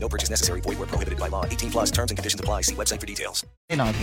No purchase necessary. Void where prohibited by law. 18 plus terms and conditions apply. See website for details.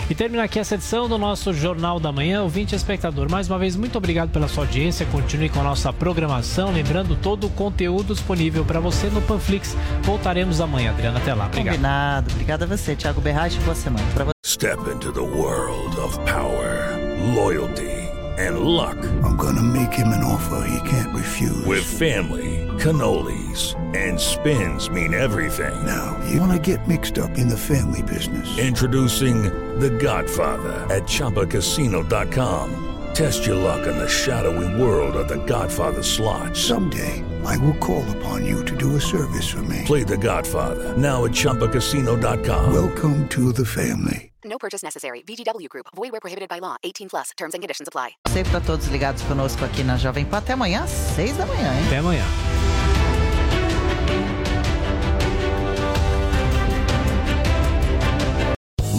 E termina aqui essa edição do nosso Jornal da Manhã. Ouvinte e espectador, mais uma vez, muito obrigado pela sua audiência. Continue com a nossa programação. Lembrando todo o conteúdo disponível para você no Panflix. Voltaremos amanhã, Adriana. Até lá. Obrigado. Combinado. Obrigado a você, Thiago Berratti. Boa semana para você. Step into the world of power, loyalty, and luck. I'm gonna make him an offer he can't refuse. With family, cannolis, and spins mean everything. Now, you wanna get mixed up in the family business. Introducing The Godfather at ChumbaCasino.com. Test your luck in the shadowy world of The Godfather slot. Someday, I will call upon you to do a service for me. Play The Godfather now at ChumbaCasino.com. Welcome to the family. No purchase necessary. VGW Group. Void where prohibited by law. 18 plus. Terms and conditions apply. Sempre para todos ligados conosco aqui na Jovem Pan. Até amanhã, às seis da manhã, hein? Até amanhã.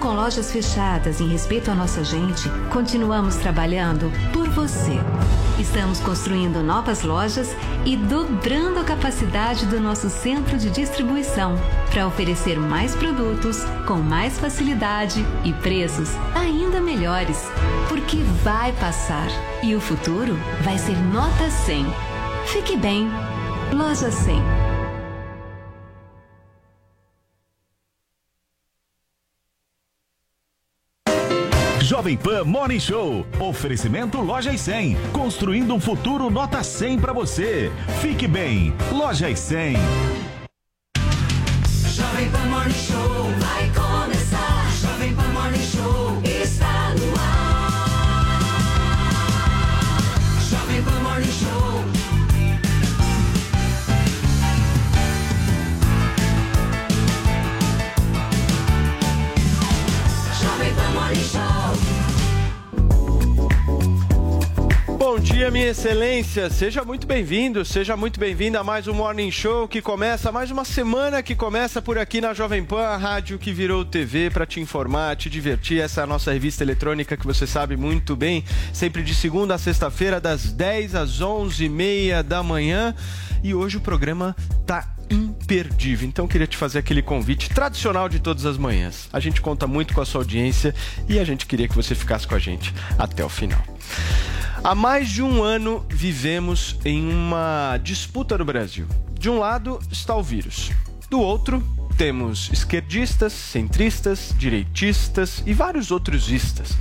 Com lojas fechadas em respeito à nossa gente, continuamos trabalhando por você. Estamos construindo novas lojas e dobrando a capacidade do nosso centro de distribuição para oferecer mais produtos com mais facilidade e preços ainda melhores. Porque vai passar e o futuro vai ser nota 100. Fique bem. Loja 100. Jovem Pan Morning Show. Oferecimento Loja e 100. Construindo um futuro nota 100 para você. Fique bem. Loja e 100. Jovem Pan Morning Show vai começar. Dia, minha excelência. Seja muito bem-vindo, seja muito bem-vinda a mais um Morning Show que começa, mais uma semana que começa por aqui na Jovem Pan, a rádio que virou TV para te informar, te divertir. Essa é a nossa revista eletrônica que você sabe muito bem, sempre de segunda a sexta-feira, das 10 às 11h30 da manhã. E hoje o programa tá imperdível. Então queria te fazer aquele convite tradicional de todas as manhãs. A gente conta muito com a sua audiência e a gente queria que você ficasse com a gente até o final. Há mais de um ano vivemos em uma disputa no Brasil. De um lado está o vírus, do outro temos esquerdistas, centristas, direitistas e vários outros istas.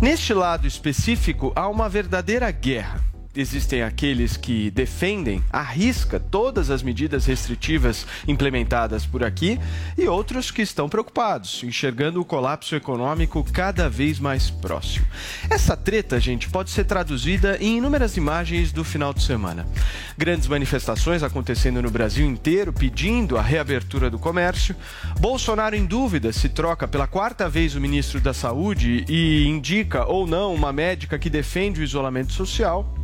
Neste lado específico há uma verdadeira guerra existem aqueles que defendem à risca todas as medidas restritivas implementadas por aqui e outros que estão preocupados, enxergando o colapso econômico cada vez mais próximo. Essa treta, gente, pode ser traduzida em inúmeras imagens do final de semana. Grandes manifestações acontecendo no Brasil inteiro pedindo a reabertura do comércio. Bolsonaro em dúvida se troca pela quarta vez o ministro da Saúde e indica ou não uma médica que defende o isolamento social.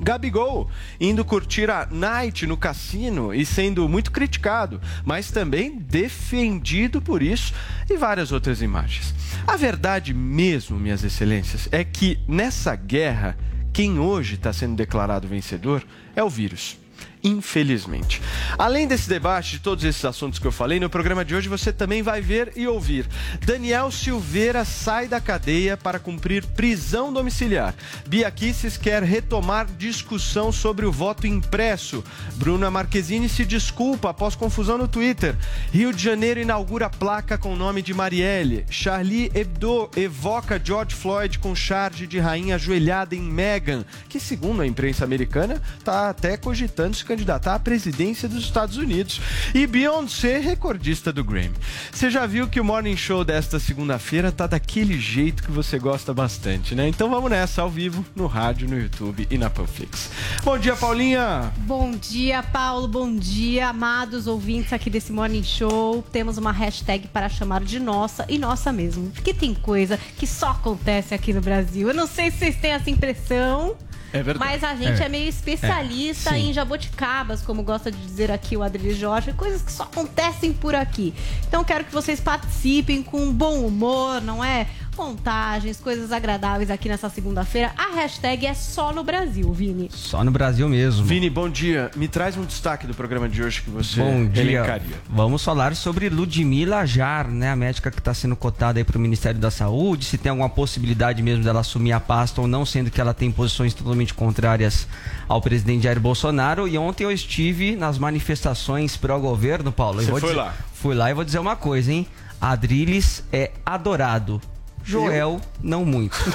Gabigol indo curtir a night no cassino e sendo muito criticado, mas também defendido por isso e várias outras imagens. A verdade mesmo, minhas excelências, é que nessa guerra, quem hoje está sendo declarado vencedor é o vírus. Infelizmente. Além desse debate de todos esses assuntos que eu falei, no programa de hoje você também vai ver e ouvir. Daniel Silveira sai da cadeia para cumprir prisão domiciliar. Bia Kicis quer retomar discussão sobre o voto impresso. Bruna Marquezine se desculpa após confusão no Twitter. Rio de Janeiro inaugura placa com o nome de Marielle. Charlie Hebdo evoca George Floyd com charge de rainha ajoelhada em Meghan, que segundo a imprensa americana está até cogitando se candidatar à presidência dos Estados Unidos. E Beyoncé, recordista do Grammy. Você já viu que o Morning Show desta segunda-feira tá daquele jeito que você gosta bastante, né? Então vamos nessa, ao vivo, no rádio, no YouTube e na Panflix. Bom dia, Paulinha! Bom dia, Paulo. Bom dia, amados ouvintes aqui desse Morning Show. Temos uma hashtag para chamar de nossa e nossa mesmo. Porque tem coisa que só acontece aqui no Brasil. Eu não sei se vocês têm essa impressão. É verdade. Mas a gente é, É. meio especialista É, em jabuticabas, como gosta de dizer aqui o Adriano Jorge, coisas que só acontecem por aqui. Então quero que vocês participem com bom humor, não é? Montagens, coisas agradáveis aqui nessa segunda-feira. A hashtag é só no Brasil, Vini. Só no Brasil mesmo. Vini, bom dia. Me traz um destaque do programa de hoje que você Bom dia. elencaria. Vamos falar sobre Ludmila Jar, né? A médica que está sendo cotada aí para o Ministério da Saúde, se tem alguma possibilidade mesmo dela assumir a pasta ou não, sendo que ela tem posições totalmente contrárias ao presidente Jair Bolsonaro. E ontem eu estive nas manifestações pró-governo, Paulo. Eu Você vou foi dizer- lá? Fui lá e vou dizer uma coisa, hein? Adriles é adorado. Joel, não muito.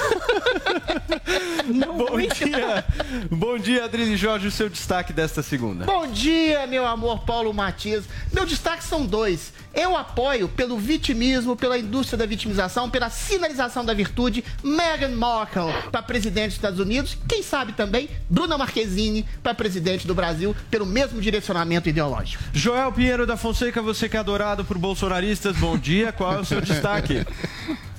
Bom dia. Bom dia, Adriane Jorge, o seu destaque desta segunda. Bom dia, meu amor Paulo Matias. Meu destaque são dois. Eu apoio pelo vitimismo, pela indústria da vitimização, pela sinalização da virtude, Meghan Markle para presidente dos Estados Unidos. Quem sabe também Bruna Marquezine para presidente do Brasil, pelo mesmo direcionamento ideológico. Joel Pinheiro da Fonseca, você que é adorado por bolsonaristas, bom dia. Qual é o seu destaque?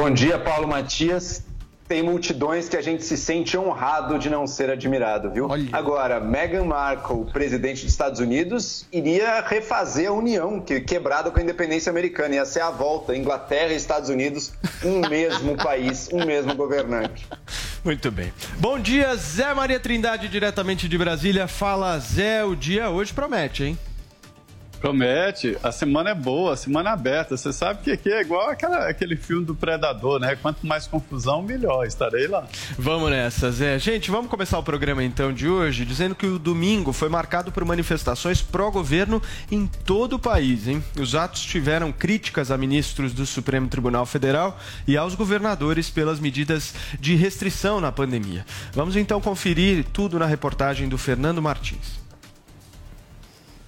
Bom dia, Paulo Matias. Tem multidões que a gente se sente honrado de não ser admirado, viu? Agora, Meghan Markle, presidente dos Estados Unidos, iria refazer a união que quebrada com a independência americana. Ia ser a volta, Inglaterra e Estados Unidos, um mesmo país, um mesmo governante. Muito bem. Bom dia, Zé Maria Trindade, diretamente de Brasília. Fala, Zé, o dia hoje promete, hein? Promete, a semana é boa, a semana é aberta. Você sabe que aqui é igual aquela, aquele filme do Predador, né? Quanto mais confusão, melhor. Estarei lá. Vamos nessa, Zé. Gente, vamos começar o programa então de hoje dizendo que o domingo foi marcado por manifestações pró-governo em todo o país, hein? Os atos tiveram críticas a ministros do Supremo Tribunal Federal e aos governadores pelas medidas de restrição na pandemia. Vamos então conferir tudo na reportagem do Fernando Martins.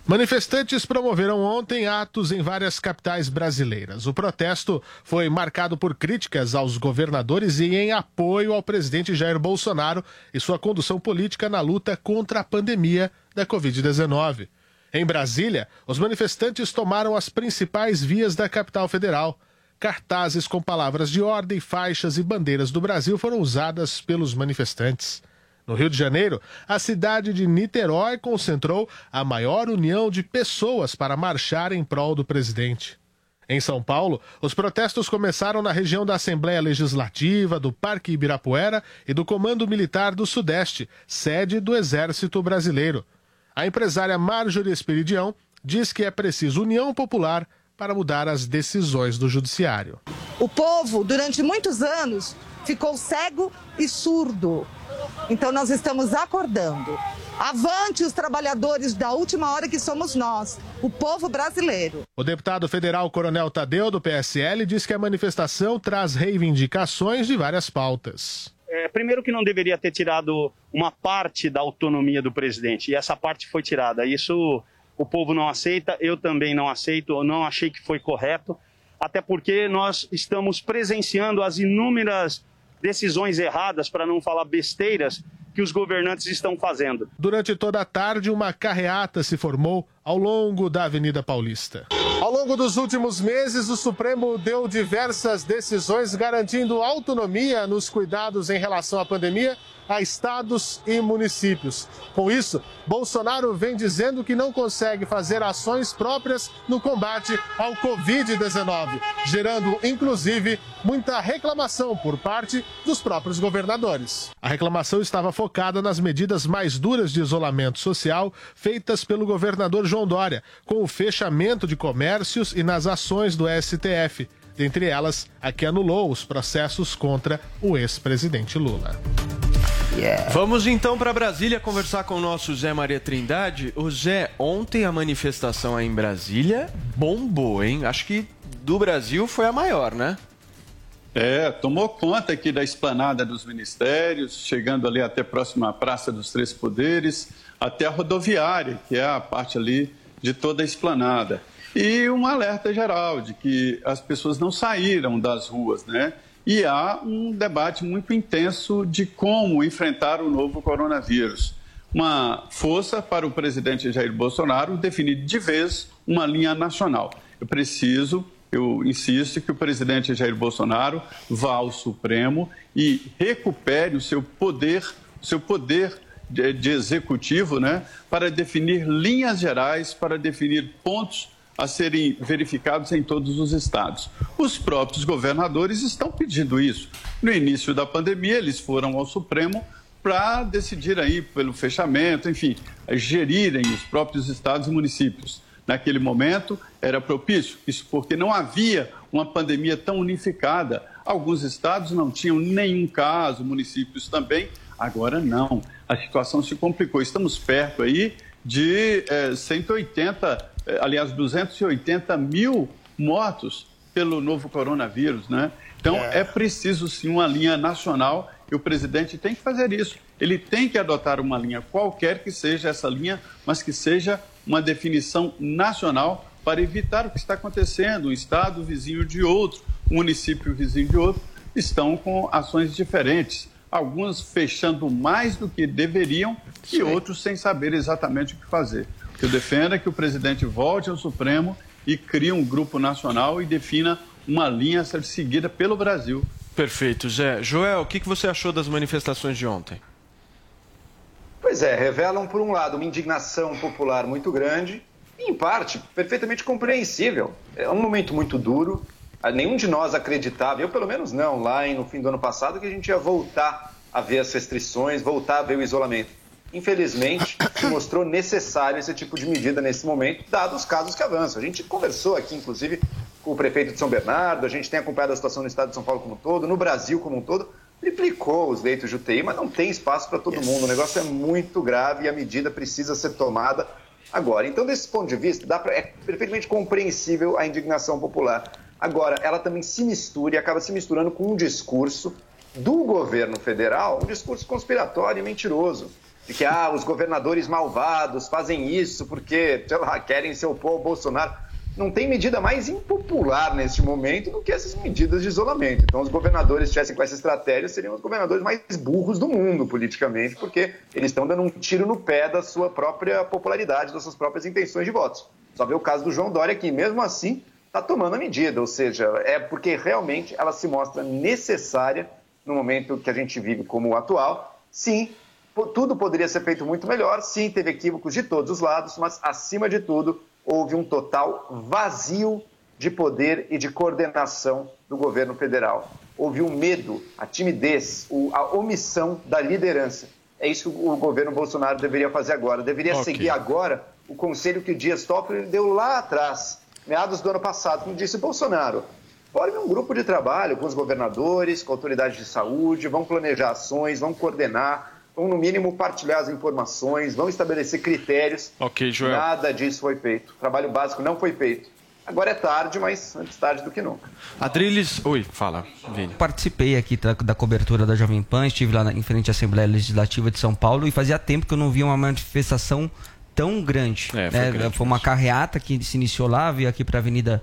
Manifestantes promoveram ontem atos em várias capitais brasileiras. O protesto foi marcado por críticas aos governadores e em apoio ao presidente Jair Bolsonaro e sua condução política na luta contra a pandemia da Covid-19. Em Brasília, os manifestantes tomaram as principais vias da capital federal. Cartazes com palavras de ordem, faixas e bandeiras do Brasil foram usadas pelos manifestantes. No Rio de Janeiro, a cidade de Niterói concentrou a maior união de pessoas para marchar em prol do presidente. Em São Paulo, os protestos começaram na região da Assembleia Legislativa, do Parque Ibirapuera e do Comando Militar do Sudeste, sede do Exército Brasileiro. A empresária Marjorie Esperidião diz que é preciso união popular para mudar as decisões do Judiciário. O povo, durante muitos anos, ficou cego e surdo. Então, nós estamos acordando. Avante os trabalhadores da última hora que somos nós, o povo brasileiro. O deputado federal Coronel Tadeu, do PSL, diz que a manifestação traz reivindicações de várias pautas. É, primeiro que não deveria ter tirado uma parte da autonomia do presidente, e essa parte foi tirada. Isso o povo não aceita, eu também não aceito, eu não achei que foi correto, até porque nós estamos presenciando as inúmeras decisões erradas, para não falar besteiras, que os governantes estão fazendo. Durante toda a tarde, uma carreata se formou ao longo da Avenida Paulista. Ao Ao longo dos últimos meses, o Supremo deu diversas decisões garantindo autonomia nos cuidados em relação à pandemia a estados e municípios. Com isso, Bolsonaro vem dizendo que não consegue fazer ações próprias no combate ao Covid-19, gerando inclusive muita reclamação por parte dos próprios governadores. A reclamação estava focada nas medidas mais duras de isolamento social feitas pelo governador João Dória, com o fechamento de comércios e nas ações do STF. Dentre elas, a que anulou os processos contra o ex-presidente Lula. Vamos então para Brasília conversar com o nosso Zé Maria Trindade. O Zé, ontem a manifestação aí em Brasília bombou, hein? Acho que do Brasil foi a maior, né? É, tomou conta aqui da esplanada dos ministérios, chegando ali até a próxima Praça dos Três Poderes, até a rodoviária, que é a parte ali de toda a esplanada. E um alerta geral de que as pessoas não saíram das ruas, né? E há um debate muito intenso de como enfrentar o novo coronavírus. Uma força para o presidente Jair Bolsonaro definir de vez uma linha nacional. Eu preciso, eu insisto que o presidente Jair Bolsonaro vá ao Supremo e recupere o seu poder, seu poder de, de executivo, né, para definir linhas gerais, para definir pontos a serem verificados em todos os estados. Os próprios governadores estão pedindo isso. No início da pandemia, eles foram ao Supremo para decidir aí pelo fechamento, enfim, gerirem os próprios estados e municípios. Naquele momento era propício, isso porque não havia uma pandemia tão unificada. Alguns estados não tinham nenhum caso, municípios também. Agora não, a situação se complicou. Estamos perto aí de eh, 180 eh, aliás, 280 mil mortos pelo novo coronavírus, né? Então, é. é. preciso sim uma linha nacional e o presidente tem que fazer isso. Ele tem que adotar uma linha, qualquer que seja essa linha, mas que seja uma definição nacional para evitar o que está acontecendo. Um estado vizinho de outro, um município vizinho de outro, estão com ações diferentes. Alguns fechando mais do que deveriam e outros sem saber exatamente o que fazer que eu defendo é que o presidente volte ao Supremo e crie um grupo nacional e defina uma linha a ser seguida pelo Brasil. Perfeito, Zé. Joel, o que você achou das manifestações de ontem? Pois é, revelam, por um lado, uma indignação popular muito grande, e, em parte, perfeitamente compreensível. É um momento muito duro. Nenhum de nós acreditava, eu pelo menos não, lá no fim do ano passado, que a gente ia voltar a ver as restrições, voltar a ver o isolamento infelizmente, se mostrou necessário esse tipo de medida nesse momento, dados os casos que avançam. A gente conversou aqui, inclusive, com o prefeito de São Bernardo, a gente tem acompanhado a situação no estado de São Paulo como um todo, no Brasil como um todo, triplicou os leitos de UTI, mas não tem espaço para todo yes. mundo. O negócio é muito grave e a medida precisa ser tomada agora. Então, desse ponto de vista, dá pra, é perfeitamente compreensível a indignação popular. Agora, ela também se mistura e acaba se misturando com um discurso do governo federal, um discurso conspiratório e mentiroso de que ah, os governadores malvados fazem isso porque, sei lá, querem se opor ao Bolsonaro. Não tem medida mais impopular neste momento do que essas medidas de isolamento. Então, os governadores tivessem com essa estratégia, seriam os governadores mais burros do mundo politicamente, porque eles estão dando um tiro no pé da sua própria popularidade, das suas próprias intenções de votos. Só vê o caso do João Dória, que mesmo assim está tomando a medida, ou seja, é porque realmente ela se mostra necessária no momento que a gente vive como o atual. Sim, tudo poderia ser feito muito melhor. Sim, teve equívocos de todos os lados, mas, acima de tudo, houve um total vazio de poder e de coordenação do governo federal. Houve um medo, a timidez, a omissão da liderança. É isso que o governo Bolsonaro deveria fazer agora. Deveria okay. seguir agora o conselho que o Dias Toffoli deu lá atrás, meados do ano passado, como disse Bolsonaro. Forme um grupo de trabalho com os governadores, com autoridades de saúde, vão planejar ações, vão coordenar, vão, no mínimo, partilhar as informações, vão estabelecer critérios. Ok, Joel. Nada disso foi feito. O trabalho básico não foi feito. Agora é tarde, mas antes tarde do que nunca. Adriles, oi, fala, Vini. Participei aqui da, da, cobertura da Jovem Pan, estive lá na, em frente à Assembleia Legislativa de São Paulo e fazia tempo que eu não via uma manifestação tão grande. É, foi, né? grande foi uma carreata que se iniciou lá, veio aqui para a Avenida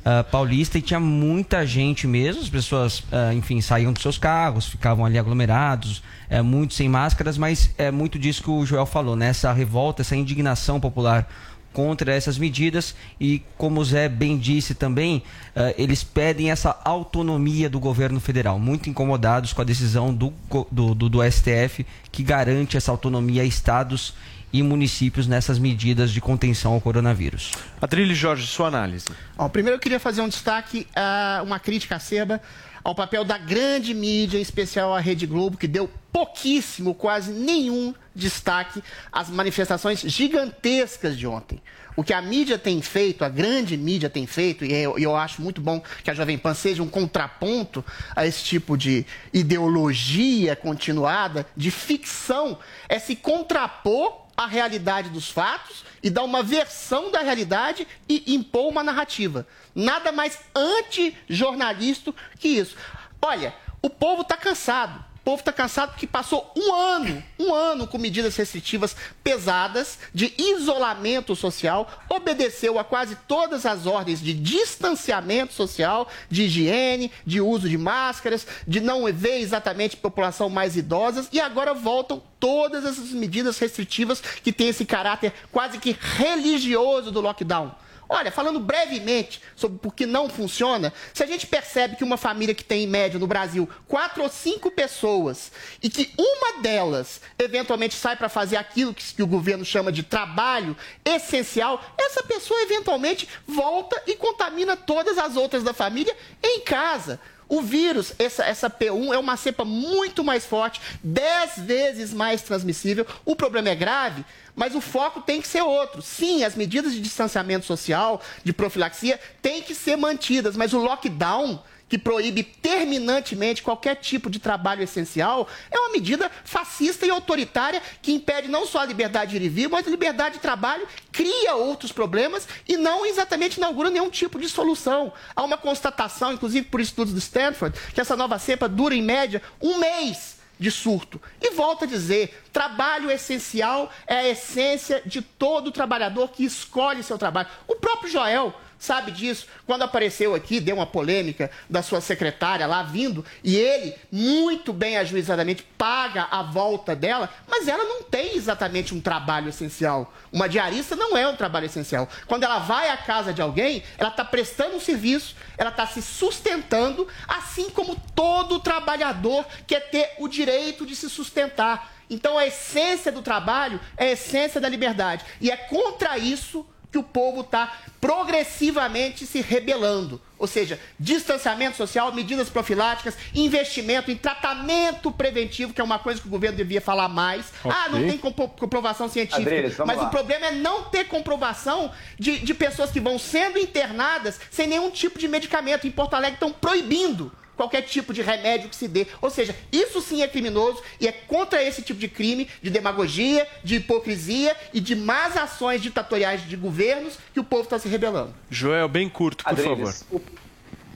uh, Paulista e tinha muita gente mesmo. As pessoas, uh, enfim, saíam dos seus carros, ficavam ali aglomerados, é, muito sem máscaras, mas é muito disso que o Joel falou, né? Essa revolta, essa indignação popular contra essas medidas e, como o Zé bem disse também, eh, eles pedem essa autonomia do governo federal, muito incomodados com a decisão do, do, do, do STF que garante essa autonomia a estados e municípios nessas medidas de contenção ao coronavírus. Adrilho Jorge, sua análise. Ó, primeiro eu queria fazer um destaque, ah, uma crítica acerba ao papel da grande mídia, em especial a Rede Globo, que deu pouquíssimo, quase nenhum destaque às manifestações gigantescas de ontem. O que a mídia tem feito, a grande mídia tem feito, e eu, e eu acho muito bom que a Jovem Pan seja um contraponto a esse tipo de ideologia continuada, de ficção, é se contrapor à realidade dos fatos e dar uma versão da realidade e impor uma narrativa. Nada mais anti-jornalista que isso. Olha, o povo está cansado. O povo está cansado porque passou um ano, um ano com medidas restritivas pesadas de isolamento social, obedeceu a quase todas as ordens de distanciamento social, de higiene, de uso de máscaras, de não ver exatamente população mais idosas e agora voltam todas essas medidas restritivas que têm esse caráter quase que religioso do lockdown. Olha, falando brevemente sobre por que não funciona, se a gente percebe que uma família que tem em média no Brasil quatro ou cinco pessoas e que uma delas eventualmente sai para fazer aquilo que, que o governo chama de trabalho essencial, essa pessoa eventualmente volta e contamina todas as outras da família em casa. O vírus, essa, essa P1, é uma cepa muito mais forte, 10 vezes mais transmissível. O problema é grave, mas o foco tem que ser outro. Sim, as medidas de distanciamento social, de profilaxia, têm que ser mantidas, mas o lockdown que proíbe terminantemente qualquer tipo de trabalho essencial, é uma medida fascista e autoritária que impede não só a liberdade de ir e vir, mas a liberdade de trabalho, cria outros problemas e não exatamente inaugura nenhum tipo de solução. Há uma constatação, inclusive por estudos do Stanford, que essa nova cepa dura em média um mês de surto. E volto a dizer, trabalho essencial é a essência de todo trabalhador que escolhe seu trabalho. O próprio Joel sabe disso. Quando apareceu aqui, deu uma polêmica da sua secretária lá vindo, e ele, muito bem ajuizadamente, paga a volta dela, mas ela não tem exatamente um trabalho essencial. Uma diarista não é um trabalho essencial. Quando ela vai à casa de alguém, ela está prestando um serviço, ela está se sustentando, assim como todo trabalhador quer ter o direito de se sustentar. Então a essência do trabalho é a essência da liberdade. E é contra isso que o povo está progressivamente se rebelando. Ou seja, distanciamento social, medidas profiláticas, investimento em tratamento preventivo, que é uma coisa que o governo devia falar mais. Ok. Ah, não tem compro- comprovação científica. Adriles, mas lá. o problema é não ter comprovação de, de pessoas que vão sendo internadas sem nenhum tipo de medicamento. Em Porto Alegre estão proibindo qualquer tipo de remédio que se dê. Ou seja, isso sim é criminoso e é contra esse tipo de crime, de demagogia, de hipocrisia e de más ações ditatoriais de governos que o povo está se rebelando. Joel, bem curto, por favor. Adriles, o,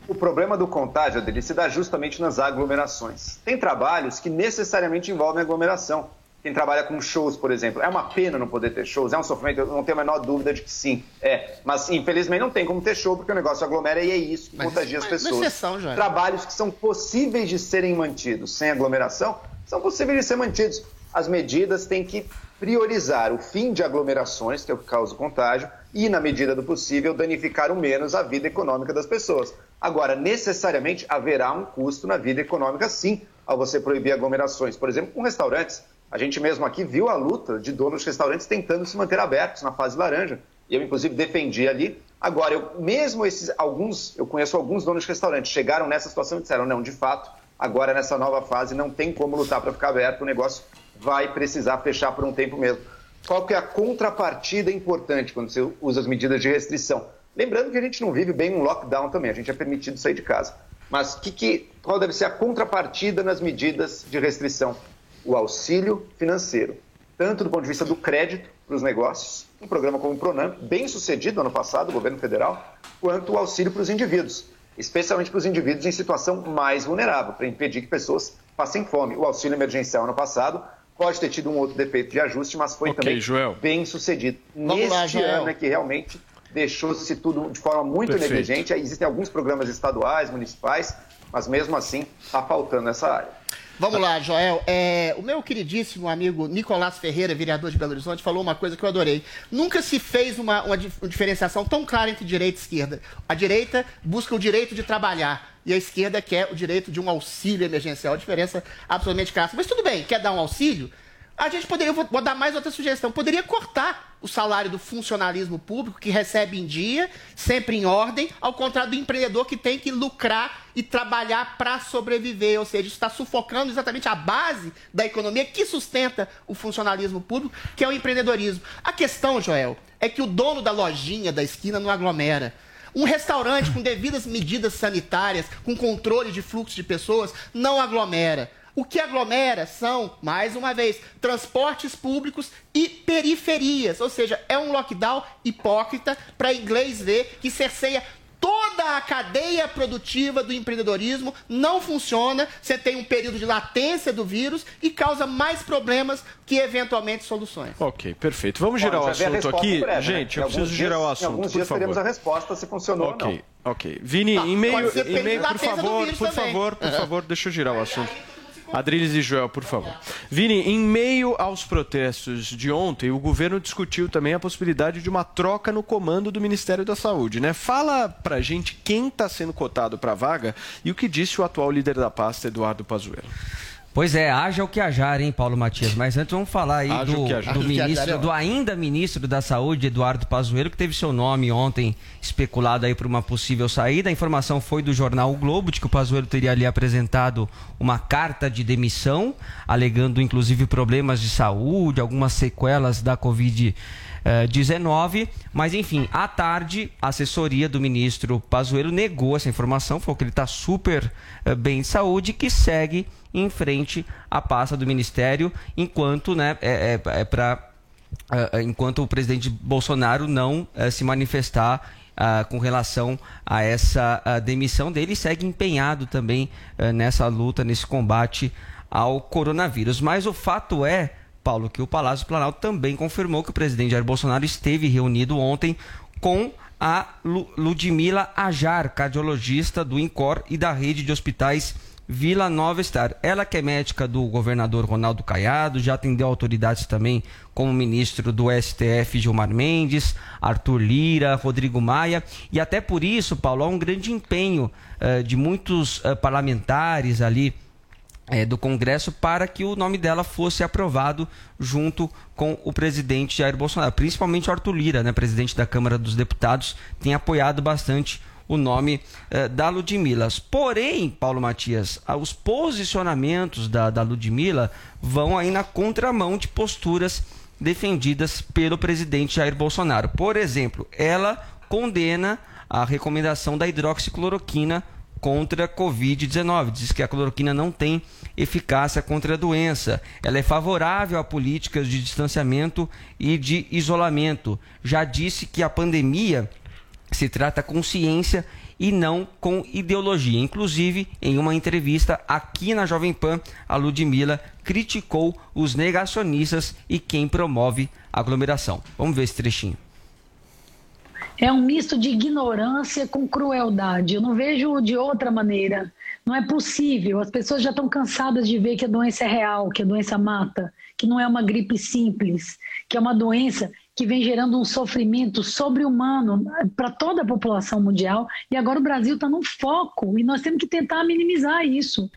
o problema do contágio, Adriles, se dá justamente nas aglomerações. Tem trabalhos que necessariamente envolvem aglomeração. Quem trabalha com shows, por exemplo, é uma pena não poder ter shows, é um sofrimento, eu não tenho a menor dúvida de que sim. É, mas infelizmente não tem como ter show porque o negócio aglomera e é isso que Mas contagia isso- as mas pessoas. exceção. Trabalhos que são possíveis de serem mantidos sem aglomeração são possíveis de ser mantidos. As medidas têm que priorizar o fim de aglomerações, que é o que causa o contágio, e, na medida do possível, danificar o menos a vida econômica das pessoas. Agora, necessariamente haverá um custo na vida econômica, sim, ao você proibir aglomerações. Por exemplo, com restaurantes. A gente mesmo aqui viu a luta de donos de restaurantes tentando se manter abertos na fase laranja. E eu, inclusive, defendi ali. Agora, eu, mesmo esses, alguns, eu conheço alguns donos de restaurantes, chegaram nessa situação e disseram, não, de fato, agora nessa nova fase não tem como lutar para ficar aberto, o negócio vai precisar fechar por um tempo mesmo. Qual que é a contrapartida importante quando você usa as medidas de restrição? Lembrando que a gente não vive bem um lockdown também, a gente é permitido sair de casa. Mas que, que, qual deve ser a contrapartida nas medidas de restrição? O auxílio financeiro, tanto do ponto de vista do crédito para os negócios, um programa como o Pronamp, bem sucedido ano passado, o governo federal, quanto o auxílio para os indivíduos, especialmente para os indivíduos em situação mais vulnerável, para impedir que pessoas passem fome. O auxílio emergencial ano passado pode ter tido um outro defeito de ajuste, mas foi Ok, também Joel. bem sucedido. Vamos Neste lá, Joel. ano é que realmente deixou-se tudo de forma muito Perfeito. negligente. Existem alguns programas estaduais, municipais, mas mesmo assim está faltando essa área. Vamos lá, Joel. É, o meu queridíssimo amigo Nicolás Ferreira, vereador de Belo Horizonte, falou uma coisa que eu adorei. Nunca se fez uma, uma dif- uma diferenciação tão clara entre direita e esquerda. A direita busca o direito de trabalhar e a esquerda quer o direito de um auxílio emergencial. A diferença absolutamente clara. Mas tudo bem, quer dar um auxílio? A gente poderia, vou, vou dar mais outra sugestão, poderia cortar o salário do funcionalismo público que recebe em dia, sempre em ordem, ao contrário do empreendedor que tem que lucrar e trabalhar para sobreviver, ou seja, está sufocando exatamente a base da economia que sustenta o funcionalismo público, que é o empreendedorismo. A questão, Joel, é que o dono da lojinha da esquina não aglomera. Um restaurante com devidas medidas sanitárias, com controle de fluxo de pessoas, não aglomera. O que aglomera são, mais uma vez, transportes públicos e periferias. Ou seja, é um lockdown hipócrita para inglês ver que cerceia toda a cadeia produtiva do empreendedorismo, não funciona, você tem um período de latência do vírus e causa mais problemas que eventualmente soluções. Ok, perfeito. Vamos girar Bom, o assunto aqui. breve, né? Gente, Em eu preciso girar o dias- assunto, alguns por dias favor. teremos a resposta se funcionou ou Ok, não. ok. Vini, Não, em meio, pode ser em meio pela por latência do favor, vírus por também. favor, por favor, deixa eu girar o assunto. Adriles e Joel, por favor. Vini, em meio aos protestos de ontem, o governo discutiu também a possibilidade de uma troca no comando do Ministério da Saúde, né? Fala pra gente quem está sendo cotado para a vaga e o que disse o atual líder da pasta, Eduardo Pazuello. Pois é, haja o que hajar, hein, Paulo Matias. Mas antes vamos falar aí Haja do, do ministro, é do ainda ministro da Saúde, Eduardo Pazuello, que teve seu nome ontem especulado aí por uma possível saída. A informação foi do jornal O Globo, de que o Pazuello teria ali apresentado uma carta de demissão, alegando inclusive problemas de saúde, algumas sequelas da Covid. Eh, 19, mas enfim, à tarde, a assessoria do ministro Pazuello negou essa informação, falou que ele está super eh, bem de saúde e que segue em frente à pasta do ministério, enquanto, né, é, é, é para enquanto o presidente Bolsonaro não eh, se manifestar ah, com relação a essa demissão dele, segue empenhado também eh, nessa luta, nesse combate ao coronavírus. Mas o fato é, Paulo, que o Palácio Planalto também confirmou que o presidente Jair Bolsonaro esteve reunido ontem com a Lu- Ludmila Ajar, cardiologista do INCOR e da rede de hospitais Vila Nova Star. Ela que é médica do governador Ronaldo Caiado, já atendeu autoridades também como ministro do STF Gilmar Mendes, Arthur Lira, Rodrigo Maia, e até por isso, Paulo, há um grande empenho eh, de muitos eh, parlamentares ali eh, do Congresso para que o nome dela fosse aprovado junto com o presidente Jair Bolsonaro, principalmente Arthur Lira, né, presidente da Câmara dos Deputados, tem apoiado bastante o nome eh, da Ludmilla. Porém, Paulo Matias, os posicionamentos da, da Ludmilla vão aí na contramão de posturas defendidas pelo presidente Jair Bolsonaro. Por exemplo, ela condena a recomendação da hidroxicloroquina contra a Covid-19. Diz que a cloroquina não tem eficácia contra a doença. Ela é favorável a políticas de distanciamento e de isolamento. Já disse que a pandemia se trata com ciência e não com ideologia. Inclusive, em uma entrevista aqui na Jovem Pan, a Ludmilla criticou os negacionistas e quem promove aglomeração. Vamos ver esse trechinho. É um misto de ignorância com crueldade. Eu não vejo de outra maneira. Não é possível. As pessoas já estão cansadas de ver que a doença é real, que a doença mata, que não é uma gripe simples, que é uma doença que vem gerando um sofrimento sobre-humano para toda a população mundial. E agora o Brasil está num foco e nós temos que tentar minimizar isso.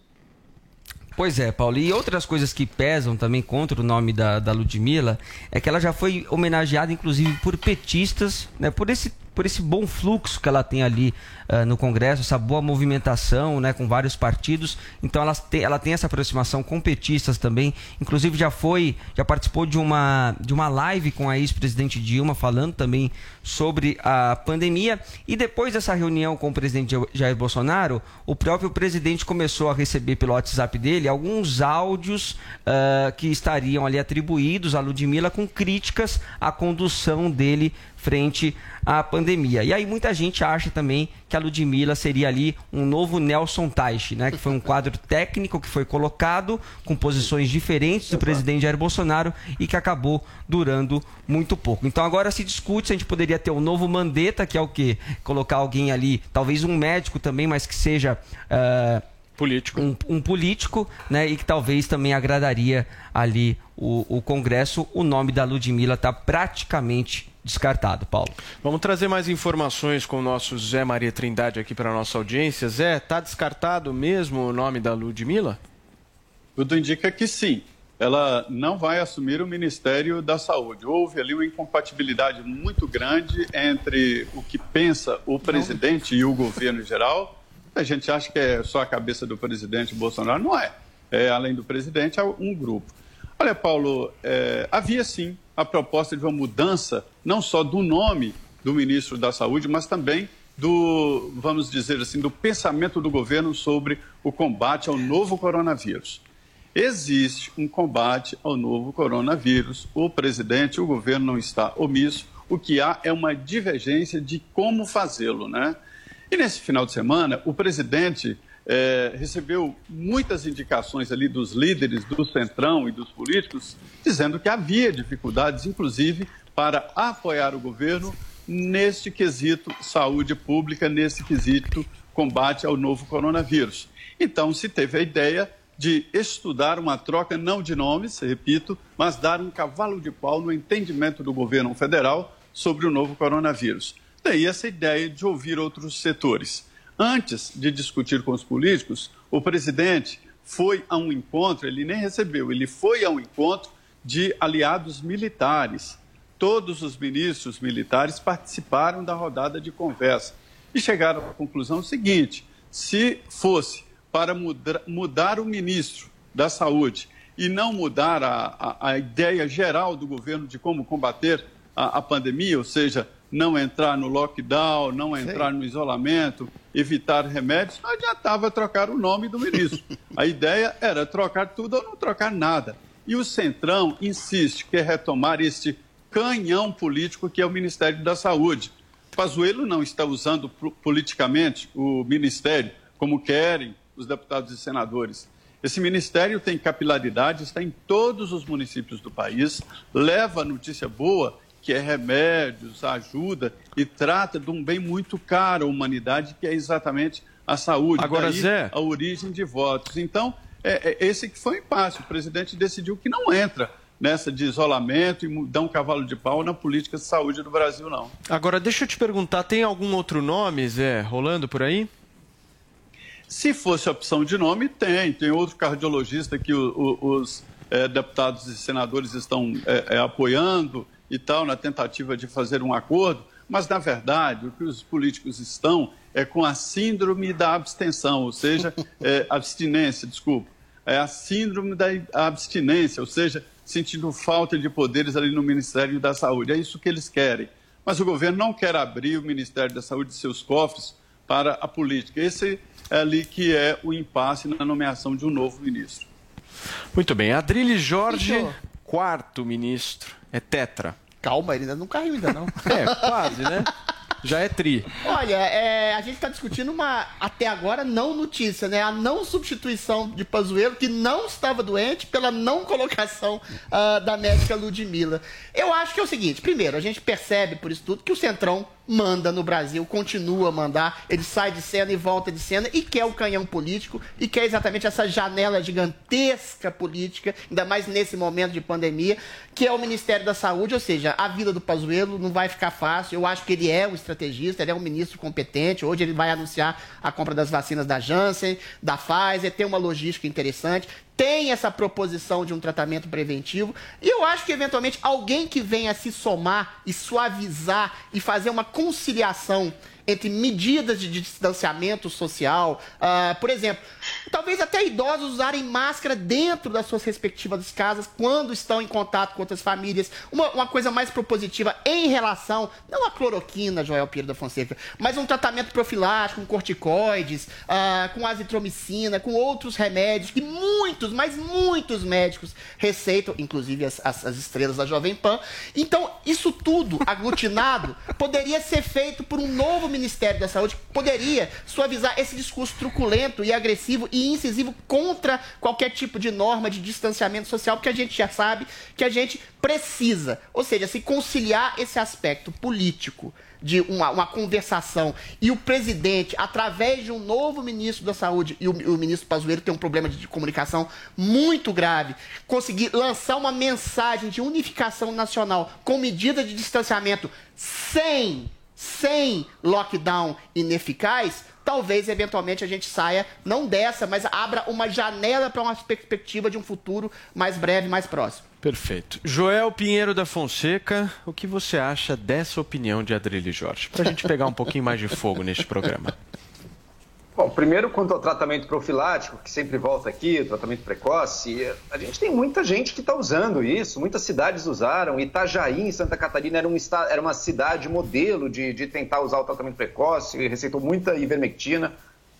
Pois é, Paulo. E outras coisas que pesam também contra o nome da, da Ludmilla é que ela já foi homenageada, inclusive, por petistas, né, por esse por esse bom fluxo que ela tem ali uh, no Congresso, essa boa movimentação né, com vários partidos. Então ela tem, ela tem essa aproximação com petistas também. Inclusive já foi, já participou de uma, de uma live com a ex-presidente Dilma falando também sobre a pandemia. E depois dessa reunião com o presidente Jair Bolsonaro, o próprio presidente começou a receber pelo WhatsApp dele alguns áudios uh, que estariam ali atribuídos a Ludmilla com críticas à condução dele frente à pandemia. E aí muita gente acha também que a Ludmilla seria ali um novo Nelson Teich, né? Que foi um quadro técnico que foi colocado com posições diferentes do presidente Jair Bolsonaro e que acabou durando muito pouco. Então agora se discute se a gente poderia ter um novo Mandetta, que é o quê? Colocar alguém ali, talvez um médico também, mas que seja... Uh, político, um, um político, né, e que talvez também agradaria ali o, o Congresso. O nome da Ludmilla está praticamente descartado, Paulo. Vamos trazer mais informações com o nosso Zé Maria Trindade aqui para a nossa audiência. Zé, está descartado mesmo o nome da Ludmilla? Tudo indica que sim. Ela não vai assumir o Ministério da Saúde. Houve ali uma incompatibilidade muito grande entre o que pensa o presidente e o governo em geral. A gente acha que é só a cabeça do presidente Bolsonaro. Não é. é além do presidente, é um grupo. Olha, Paulo, é, havia sim a proposta de uma mudança, não só do nome do ministro da Saúde, mas também do, vamos dizer assim, do pensamento do governo sobre o combate ao novo coronavírus. Existe um combate ao novo coronavírus. O presidente, o governo não está omisso. O que há é uma divergência de como fazê-lo, né? E nesse final de semana, o presidente é, recebeu muitas indicações ali dos líderes do Centrão e dos políticos, dizendo que havia dificuldades, inclusive, para apoiar o governo neste quesito saúde pública, nesse quesito combate ao novo coronavírus. Então, se teve a ideia de estudar uma troca não de nomes, repito, mas dar um cavalo de pau no entendimento do governo federal sobre o novo coronavírus. Daí essa ideia de ouvir outros setores. Antes de discutir com os políticos, o presidente foi a um encontro, ele nem recebeu, ele foi a um encontro de aliados militares. Todos os ministros militares participaram da rodada de conversa e chegaram à conclusão seguinte: se fosse para mudar, mudar o ministro da Saúde e não mudar a, a, a ideia geral do governo de como combater a, a, pandemia, ou seja, não entrar no lockdown, não entrar Sim. no isolamento, evitar remédios, não adiantava trocar o nome do ministro. A ideia era trocar tudo ou não trocar nada. E o Centrão insiste, quer retomar este canhão político que é o Ministério da Saúde. Pazuello não está usando politicamente o ministério como querem os deputados e senadores. Esse ministério tem capilaridade, está em todos os municípios do país, leva notícia boa, que é remédios, ajuda, e trata de um bem muito caro à humanidade, que é exatamente a saúde. Agora, Zé... A origem de votos. Então, é, é, esse que foi o impasse. O presidente decidiu que não entra nessa de isolamento e dar um cavalo de pau na política de saúde do Brasil, não. Agora, deixa eu te perguntar, tem algum outro nome, Zé, rolando por aí? Se fosse opção de nome, tem. Tem outro cardiologista que o, o, os é, deputados e senadores estão é, é, apoiando e tal, na tentativa de fazer um acordo. Mas, na verdade, o que os políticos estão é com a síndrome da abstenção, ou seja, abstinência, desculpa. É a síndrome da abstinência, ou seja, sentindo falta de poderes ali no Ministério da Saúde. É isso que eles querem. Mas o governo não quer abrir o Ministério da Saúde e seus cofres para a política. Esse é ali que é o impasse na nomeação de um novo ministro. Muito bem. Adrilles Jorge, Fechou. Quarto ministro. É tetra. Calma, ele ainda não caiu ainda não. É, quase, né? Já é tri. Olha, é, a gente está discutindo uma, até agora, não notícia, né? A não substituição de Pazuello, que não estava doente, pela não colocação uh, da médica Ludmilla. Eu acho que é o seguinte: primeiro, a gente percebe por isso tudo que o Centrão manda no Brasil, continua a mandar, ele sai de cena e volta de cena e quer o canhão político e quer exatamente essa janela gigantesca política, ainda mais nesse momento de pandemia, que é o Ministério da Saúde, ou seja, a vida do Pazuello não vai ficar fácil. Eu acho que ele é um estrategista, ele é um ministro competente. Hoje ele vai anunciar a compra das vacinas da Janssen, da Pfizer, tem uma logística interessante tem essa proposição de um tratamento preventivo. E eu acho que, eventualmente, alguém que venha se somar e suavizar e fazer uma conciliação entre medidas de distanciamento social. Uh, por exemplo, talvez até idosos usarem máscara dentro das suas respectivas casas quando estão em contato com outras famílias. Uma, uma coisa mais propositiva em relação, não a cloroquina, Joel Pinheiro da Fonseca, mas um tratamento profilático com corticoides, uh, com azitromicina, com outros remédios que muitos, mas muitos médicos receitam, inclusive as, as, as estrelas da Jovem Pan. Então, isso tudo aglutinado poderia ser feito por um novo Ministério da Saúde poderia suavizar esse discurso truculento e agressivo e incisivo contra qualquer tipo de norma de distanciamento social, porque a gente já sabe que a gente precisa, ou seja, se conciliar esse aspecto político de uma, uma conversação e o presidente, através de um novo ministro da Saúde, e o, o ministro Pazuello tem um problema de, de comunicação muito grave, conseguir lançar uma mensagem de unificação nacional com medida de distanciamento sem, sem lockdown ineficaz, talvez eventualmente a gente saia, não dessa, mas abra uma janela para uma perspectiva de um futuro mais breve, mais próximo. Perfeito. Joel Pinheiro da Fonseca, o que você acha dessa opinião de Adrilho Jorge? Para a gente pegar um pouquinho mais de fogo neste programa. Bom, primeiro quanto ao tratamento profilático, que sempre volta aqui, o tratamento precoce, a gente tem muita gente que está usando isso, muitas cidades usaram. Itajaí, em Santa Catarina, era, um, era uma cidade modelo de, de tentar usar o tratamento precoce, receitou muita ivermectina.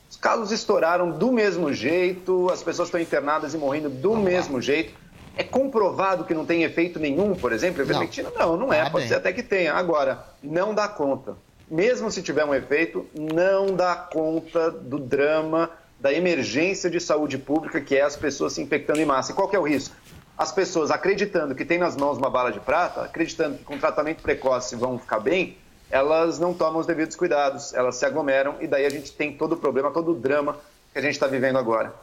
Os casos estouraram do mesmo jeito, as pessoas estão internadas e morrendo do mesmo jeito. É comprovado que não tem efeito nenhum, por exemplo, ivermectina? Não, não, é, Tá pode bem. ser até que tenha. Agora, não dá conta. Mesmo se tiver um efeito, não dá conta do drama, da emergência de saúde pública, que é as pessoas se infectando em massa. E qual é o risco? As pessoas acreditando que tem nas mãos uma bala de prata, acreditando que com tratamento precoce vão ficar bem, elas não tomam os devidos cuidados, elas se aglomeram e daí a gente tem todo o problema, todo o drama que a gente está vivendo agora.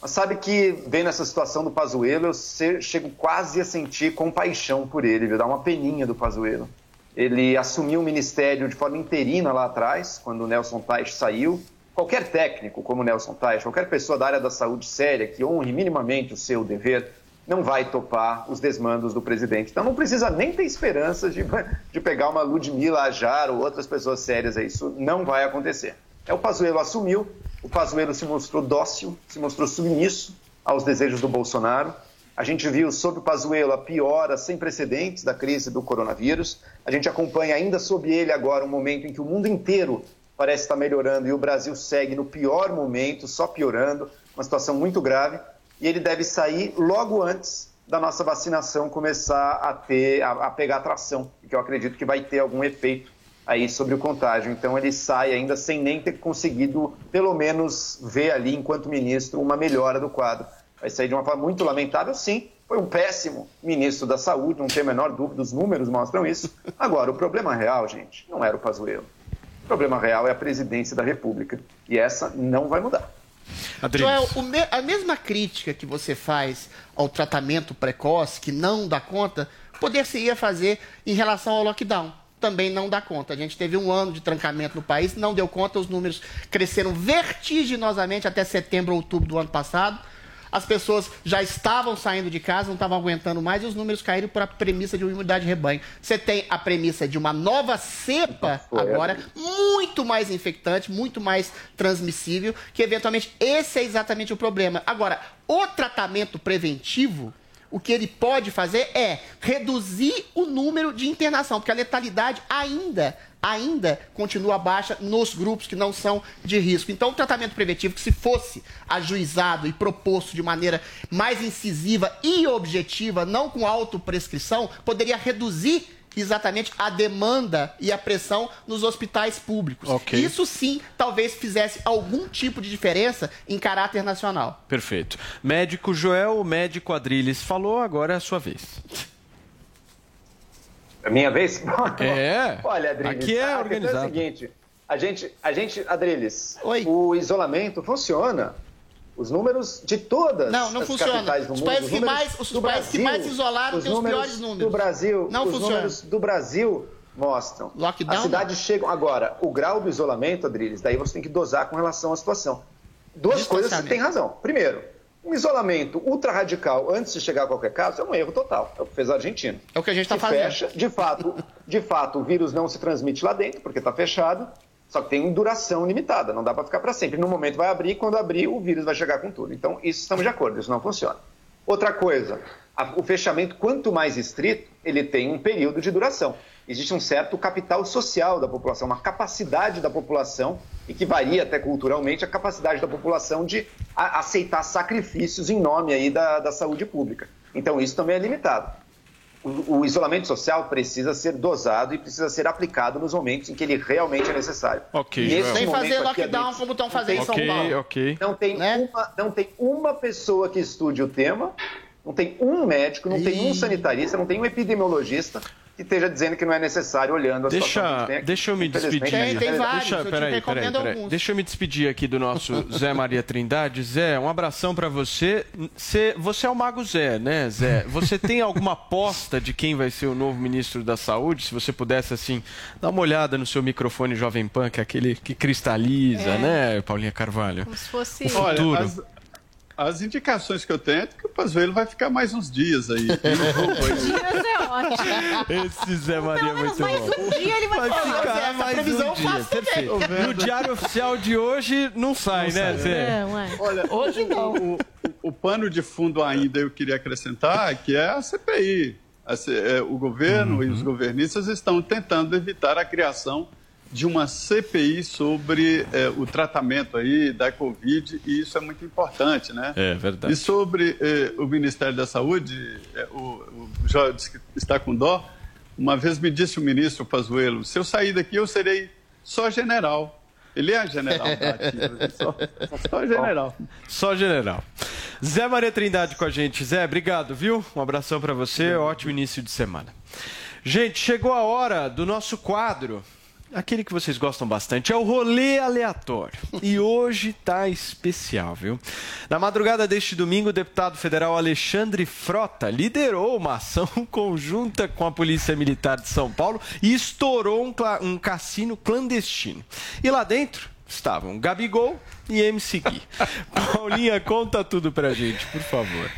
Mas sabe que, vendo essa situação do Pazuello, eu chego quase a sentir compaixão por ele, viu? Dá uma peninha do Pazuello. Ele assumiu o ministério de forma interina lá atrás, quando o Nelson Teich saiu. Qualquer técnico como o Nelson Teich, qualquer pessoa da área da saúde séria que honre minimamente o seu dever, não vai topar os desmandos do presidente. Então não precisa nem ter esperança de, de pegar uma Ludmila Ajar ou outras pessoas sérias. Isso não vai acontecer. É o Pazuello assumiu, o Pazuello se mostrou dócil, se mostrou submisso aos desejos do Bolsonaro. A gente viu sob o Pazuello a piora sem precedentes da crise do coronavírus. A gente acompanha ainda sob ele agora um momento em que o mundo inteiro parece estar melhorando e o Brasil segue no pior momento, só piorando, uma situação muito grave. E ele deve sair logo antes da nossa vacinação começar a ter, a, a pegar tração, que eu acredito que vai ter algum efeito aí sobre o contágio. Então ele sai ainda sem nem ter conseguido, pelo menos, ver ali, enquanto ministro, uma melhora do quadro. Vai sair de uma forma muito lamentável, sim. Foi um péssimo ministro da Saúde, não tem a menor dúvida, os números mostram isso. Agora, o problema real, gente, não era o Pazuello. O problema real é a presidência da República. E essa não vai mudar. Joel, o me- a mesma crítica que você faz ao tratamento precoce, que não dá conta, poder-se-ia fazer em relação ao lockdown. Também não dá conta. A gente teve um ano de trancamento no país, não deu conta, os números cresceram vertiginosamente até setembro, outubro do ano passado. As pessoas já estavam saindo de casa, não estavam aguentando mais, e os números caíram por a premissa de uma imunidade de rebanho. Você tem a premissa de uma nova cepa agora, muito mais infectante, muito mais transmissível, que eventualmente esse é exatamente o problema. Agora, o tratamento preventivo, o que ele pode fazer é reduzir o número de internação, porque a letalidade ainda, ainda continua baixa nos grupos que não são de risco. Então, o tratamento preventivo, que se fosse ajuizado e proposto de maneira mais incisiva e objetiva, não com autoprescrição, poderia reduzir exatamente a demanda e a pressão nos hospitais públicos. Ok. Isso sim, talvez fizesse algum tipo de diferença em caráter nacional. Perfeito. Médico Joel, médico Adriles falou, agora é a sua vez. É minha vez? É. Olha, Adriles, Aqui é a questão organizado. É o seguinte, a gente, a gente Adriles, o isolamento funciona. Os números de todas Não, não as funciona. capitais do Os mundo, países que números mais- os do países que mais isolaram os têm os piores números. Do Brasil, Não os funciona. números do Brasil mostram. Lockdown, As cidades chegam agora, o grau do isolamento, Adriles, daí você tem que dosar com relação à situação. Duas coisas você tem razão. Primeiro, um isolamento ultra radical antes de chegar a qualquer caso é um erro total. É o que fez a Argentina. É o que a gente está fazendo. fecha, de fato, de fato, o vírus não se transmite lá dentro, porque está fechado, só que tem duração limitada, não dá para ficar para sempre. No momento vai abrir, quando abrir, o vírus vai chegar com tudo. Então, isso estamos de acordo, isso não funciona. Outra coisa, o fechamento, quanto mais estrito, ele tem um período de duração. Existe um certo capital social da população, uma capacidade da população, e que varia até culturalmente, a capacidade da população de aceitar sacrifícios em nome aí da, da saúde pública. Então, isso também é limitado. O, o isolamento social precisa ser dosado e precisa ser aplicado nos momentos em que ele realmente é necessário. Ok, Nesse Joel. Sem momento fazer lockdown Adriano, como estão fazendo em São Ok, Paulo. ok. Não tem, Né? uma, não tem uma pessoa que estude o tema, não tem um médico, não tem um sanitarista, não tem um epidemiologista que esteja dizendo que não é necessário olhando a situação Deixa, tem aqui. deixa eu me despedir. é a realidade. Deixa, eu peraí, peraí, peraí. alguns. Deixa eu me despedir aqui do nosso Zé Maria Trindade. Zé, um abração pra você. Você, você é o Mago Zé, né, Zé? Você tem alguma aposta de quem vai ser o novo ministro da Saúde? Se você pudesse, assim, dar uma olhada no seu microfone Jovem Pan, que é aquele que cristaliza, É. né, Paulinha Carvalho? Como se fosse. O futuro. Olha, as, as indicações que eu tenho é que o Pazuello vai ficar mais uns dias aí. Dias é ótimo. Esse Zé Maria é muito mais bom. um dia ele vai, Vai falar. ficar essa mais previsão um dia, perfeito. No diário oficial de hoje não sai, né, Zé? É, ué. Olha, Hoje não. O, o- o pano de fundo ainda eu queria acrescentar que é a CPI. É, o governo e os governistas estão tentando evitar a criação de uma CPI sobre é, o tratamento aí da Covid e isso é muito importante, né? É verdade. E sobre eh, o Ministério da Saúde, eh, o, o Jó disse que está com dó. Uma vez me disse o ministro Pazuello, se eu sair daqui eu serei só general. Ele é general da ativa, só, só general. Só general. Zé Maria Trindade com a gente. Zé, obrigado, viu? Um abração pra você, ótimo início de semana. Gente, chegou a hora do nosso quadro. Aquele que vocês gostam bastante é o rolê aleatório. E hoje tá especial, viu? Na madrugada deste domingo, o deputado federal Alexandre Frota liderou uma ação conjunta com a Polícia Militar de São Paulo e estourou um, cla- um cassino clandestino. E lá dentro estavam Gabigol e MC Gui. Paulinha, conta tudo pra gente, por favor.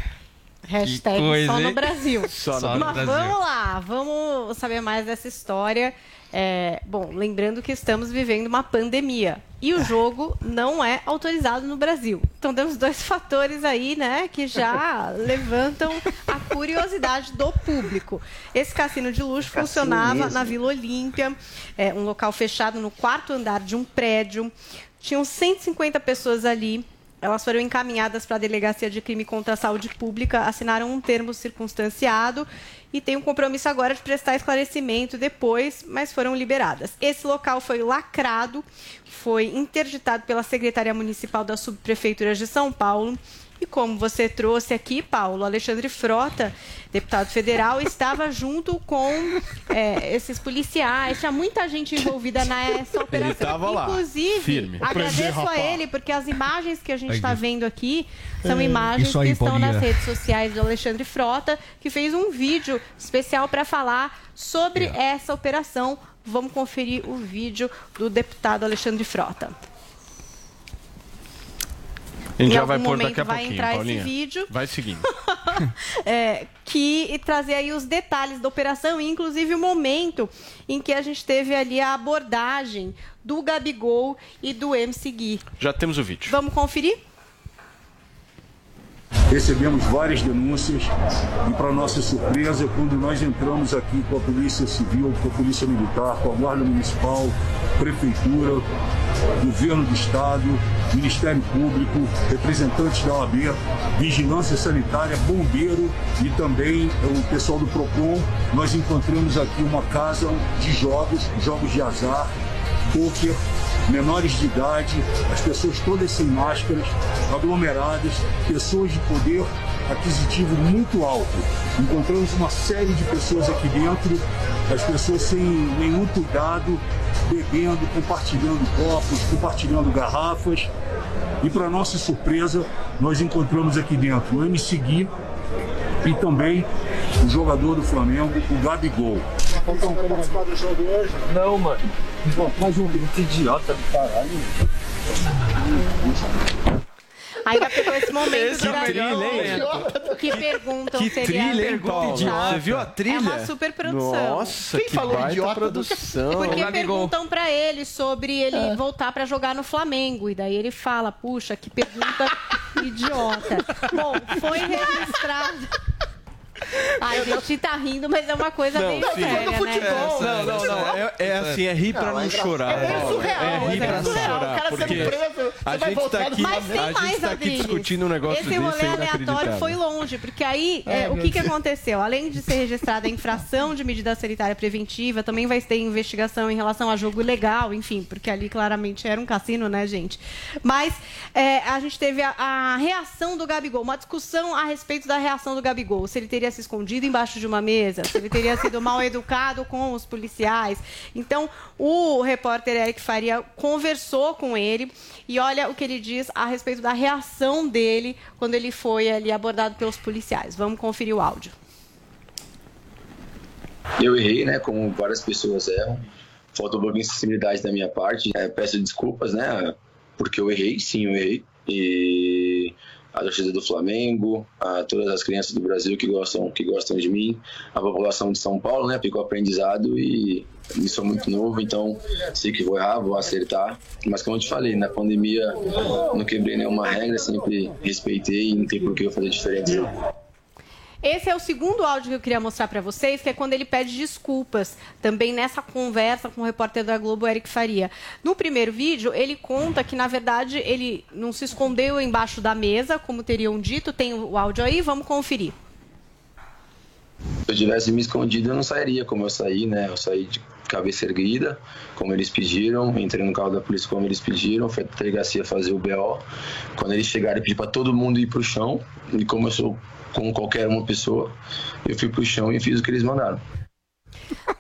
Hashtag coisa, só no? Brasil. Só no Mas Brasil. vamos lá, vamos saber mais dessa história. É, bom, lembrando que estamos vivendo uma pandemia e o jogo não é autorizado no Brasil. Então temos dois fatores aí, né, que já levantam a curiosidade do público. Esse cassino de luxo Cassino funcionava mesmo. na Vila Olímpia, é, um local fechado no quarto andar de um prédio. Tinham 150 pessoas ali. Elas foram encaminhadas para a Delegacia de Crime contra a Saúde Pública, assinaram um termo circunstanciado e tem um compromisso agora de prestar esclarecimento depois, mas foram liberadas. Esse local foi lacrado, foi interditado pela Secretaria Municipal da Subprefeitura de São Paulo. E como você trouxe aqui, Paulo, Alexandre Frota, deputado federal, estava junto com é, esses policiais. Tinha muita gente envolvida nessa operação. tava lá, Inclusive, firme. agradeço a ele, porque as imagens que a gente está vendo aqui são É, imagens isso aí, que estão Paulinha. nas redes sociais do Alexandre Frota, que fez um vídeo especial para falar sobre essa operação. Vamos conferir o vídeo do deputado Alexandre Frota. A gente Em já vai pôr momento daqui a vai pouquinho, entrar esse Paulinha. vídeo. Vai seguindo. é, que trazer aí os detalhes da operação, inclusive o momento em que a gente teve ali a abordagem do Gabigol e do MC Gui. Já temos o vídeo. Vamos conferir? Recebemos várias denúncias e, para nossa surpresa, quando nós entramos aqui com a Polícia Civil, com a Polícia Militar, com a Guarda Municipal, Prefeitura, Governo do Estado, Ministério Público, representantes da OAB, Vigilância Sanitária, Bombeiro e também o pessoal do PROCON, nós encontramos aqui uma casa de jogos, jogos de azar, poker, menores de idade, as pessoas todas sem máscaras, aglomeradas, pessoas de poder aquisitivo muito alto. Encontramos uma série de pessoas aqui dentro, as pessoas sem nenhum cuidado, bebendo, compartilhando copos, compartilhando garrafas. E para nossa surpresa, nós encontramos aqui dentro o MC Gui e também o jogador do Flamengo, o Gabigol. Falta cara participar do jogo hoje? Não, mano. Mas um idiota do caralho. Ainda pegou esse momento Esse do trilha, que perguntam Que se ele é trilha, hein, Paulo? idiota. Você viu a trilha? É uma super produção. Nossa, Quem que falou idiota? produção. Porque perguntam pra ele sobre ele voltar pra jogar no Flamengo. E daí ele fala, puxa, que pergunta idiota. Bom, foi registrado. Ai, a gente tá rindo, mas é uma coisa Não, bem sim. séria, né? Não, não, não. É, é assim, é rir pra não, chorar. É surreal, É rir é pra não surreal. O chorar. cara sendo Porque preso, você a vai gente voltar tá aqui, Mas tem a gente mais, tá aqui discutindo um negócio Esse rolê é aleatório foi longe, porque aí É, é, o que, que aconteceu? Além de ser registrada a infração de medida sanitária preventiva, também vai ter investigação em relação a jogo ilegal, enfim, porque ali claramente era um cassino, né, gente? Mas é, a gente teve a, a reação do Gabigol, uma discussão a respeito da reação do Gabigol. Se ele teria se escondido embaixo de uma mesa, se ele teria sido mal educado com os policiais. Então, o repórter Eric Faria conversou com ele e olha o que ele diz a respeito da reação dele quando ele foi ali abordado pelos policiais. Vamos conferir o áudio. Eu errei, né? Como várias pessoas erram. Faltou um pouquinho de sensibilidade da minha parte. É, peço desculpas, né? Porque eu errei, sim, eu errei. E a torcida do Flamengo, a todas as crianças do Brasil que gostam, que gostam de mim, a população de São Paulo, né? Ficou aprendizado e eu sou muito novo, então sei que vou errar, vou acertar. Mas como eu te falei, na pandemia não quebrei nenhuma regra, sempre respeitei e não tem por que eu fazer diferença. não. Esse é o segundo áudio que eu queria mostrar para vocês, que é quando ele pede desculpas, também nessa conversa com o repórter da Globo, Eric Faria. No primeiro vídeo, ele conta que, na verdade, ele não se escondeu embaixo da mesa, como teriam dito. Tem o áudio aí, vamos conferir. Se eu tivesse me escondido, eu não sairia como eu saí, né? Eu saí de cabeça erguida, como eles pediram, entrei no carro da polícia como eles pediram, fui a delegacia fazer o BO. Quando eles chegaram, eu pedi para todo mundo ir pro chão, e como eu sou como qualquer uma pessoa, eu fui pro chão e fiz o que eles mandaram.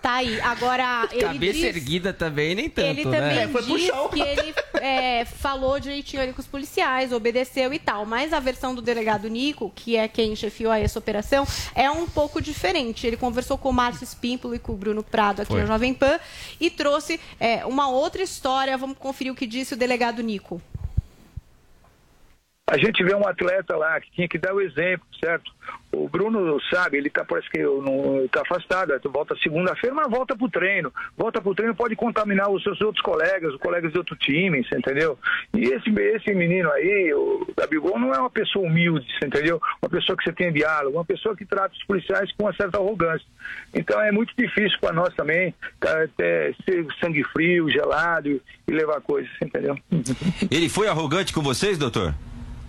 Tá aí. Agora, ele Cabeça diz... erguida também, nem tanto, Ele né? também diz que ele é, falou direitinho ali com os policiais, obedeceu e tal. Mas a versão do delegado Nico, que é quem chefiou a essa operação, é um pouco diferente. Ele conversou com o Márcio Espímpolo e com o Bruno Prado aqui Foi. no Jovem Pan e trouxe é, uma outra história. Vamos conferir o que disse o delegado Nico. A gente vê um atleta lá que tinha que dar o exemplo, certo? O Bruno sabe, ele tá, parece que não está afastado, volta segunda-feira, mas volta pro treino. Volta pro treino, pode contaminar os seus outros colegas, os colegas de outro time, você entendeu? E esse, esse menino aí, o Gabigol, não é uma pessoa humilde, você entendeu? Uma pessoa que você tem diálogo, uma pessoa que trata os policiais com uma certa arrogância. Então é muito difícil para nós também tá, ser sangue frio, gelado e, levar coisas, entendeu? Ele foi arrogante com vocês, doutor?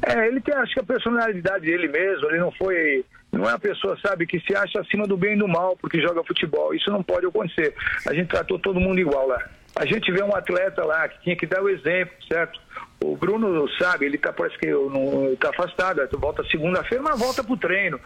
É, ele tem, acho que a personalidade dele mesmo, ele não foi, não é uma pessoa, sabe, que se acha acima do bem e do mal porque joga futebol. Isso não pode acontecer. A gente tratou todo mundo igual lá. A gente vê um atleta lá que tinha que dar o exemplo, certo? O Bruno sabe, ele tá, parece que está afastado, volta segunda-feira, mas volta pro treino.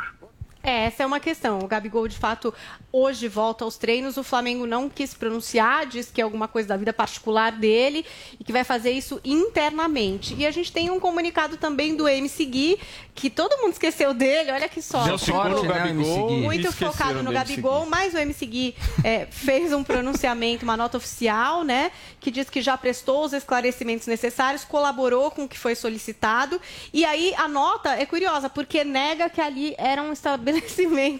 É, essa é uma questão. O Gabigol, de fato, hoje volta aos treinos. O Flamengo não quis pronunciar, diz que é alguma coisa da vida particular dele e que vai fazer isso internamente. E a gente tem um comunicado também do MC Gui, que todo mundo esqueceu dele, olha que só. Deu sorte, né, Gui. Muito focado no Gabigol, mas o MC Gui é, fez um pronunciamento, uma nota oficial, né? Que diz que já prestou os esclarecimentos necessários, colaborou com o que foi solicitado. E aí a nota é curiosa, porque nega que ali era um estabelecimento,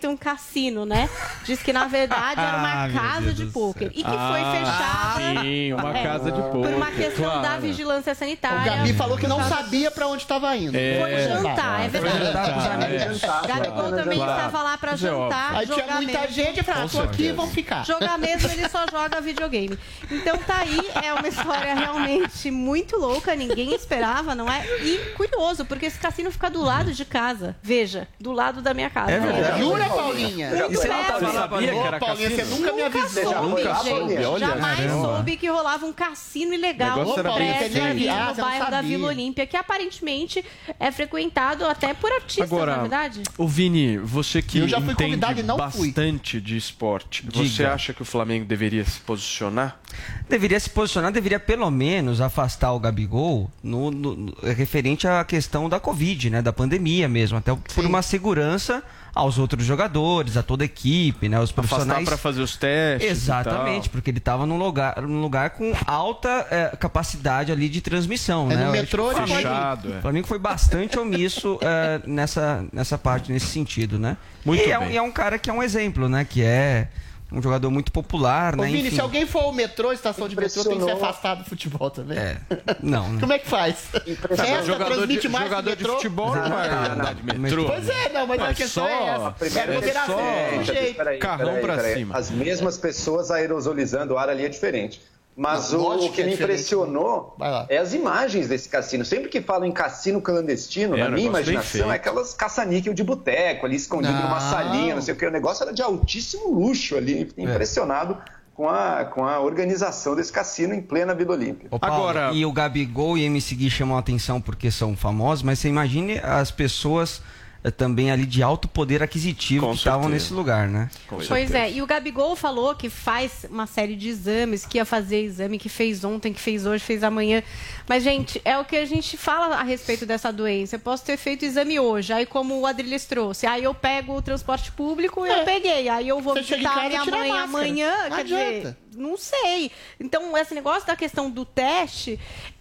um cassino, né? Diz que na verdade era uma Ah, casa de pôquer. E que foi Ah, fechada. sim, uma é, casa de Por pôquer, uma questão da claro. vigilância sanitária. O Gabi falou que não Por causa- sabia para onde estava indo. É. Foi jantar, é verdade. Foi amigos. Gabigol também estava lá para é jantar. Aí tinha muita mesmo. gente e falou, ah, tô aqui, vamos ficar. Jogar mesmo, ele só joga videogame. Então tá aí, é uma história realmente muito louca, ninguém esperava, não é? E curioso, porque esse cassino fica do lado de casa. Veja, do lado da minha casa. É verdade. Jura, Paulinha? E você não tava lá, Sabia que era Ô, Paulinha, cassino? você nunca me avisou. soube, Nunca soube, olha. Jamais Caramba. soube que rolava um cassino ilegal no feito. ali Ah, no bairro da. Vila Olímpia, que aparentemente é frequentado até por artistas, Agora, na verdade. o Vini, você que Eu já fui entende convidado e não fui. bastante de esporte, você acha que o Flamengo deveria se posicionar? Deveria se posicionar, deveria pelo menos afastar o Gabigol no, no- no- referente à questão da Covid, né? Da pandemia mesmo, até por uma segurança aos outros jogadores, a toda a equipe, né? Os profissionais. para fazer os testes. Exatamente, e tal. porque ele estava num lugar, num lugar com alta eh, capacidade ali de transmissão, É, né? no metrô ele Fechado, é. O Flamengo foi bastante omisso eh, nessa, nessa parte, nesse sentido, né? Muito e, é, um- bem. e é um cara que é um exemplo, né? Que é Um jogador muito popular, Ô, né? Vini, Enfim. se alguém for ao metrô, estação de metrô, tem que ser Impressionou. afastado do futebol também. É. Não, né? Como é que faz? Essa jogador transmite de, mais jogador de futebol não vai andar de metrô. Pois é, não, mas a Mas questão só- é essa. Primeiro, É moderação, é, tem jeito. peraí, Carrão peraí, pra peraí. cima. As mesmas pessoas aerosolizando o ar ali é diferente. Mas o, o que, é me diferente. impressionou é as imagens desse cassino. Sempre que falam em cassino clandestino, É, na minha imaginação, é aquelas caça-níquel de boteco ali escondido Não. numa salinha, não sei o que. O negócio era de altíssimo luxo ali. É. Fiquei impressionado com a, com a organização desse cassino em plena Vila Olímpia. Paulo, Agora- E o Gabigol e MC Gui chamam a atenção porque são famosos, mas você imagine as pessoas também ali de alto poder aquisitivo Com que estavam nesse lugar, né? Com Pois certeza. é, e o Gabigol falou que faz uma série de exames, que ia fazer exame, que fez ontem, que fez hoje, fez amanhã. Mas, gente, é o que a gente fala a respeito dessa doença. Eu posso ter feito exame hoje, aí como o Adriles trouxe, aí eu pego o transporte público e eu peguei. Aí eu vou É. Você visitar minha e mãe amanhã, Não quer adianta. dizer, não sei. Então, esse negócio da questão do teste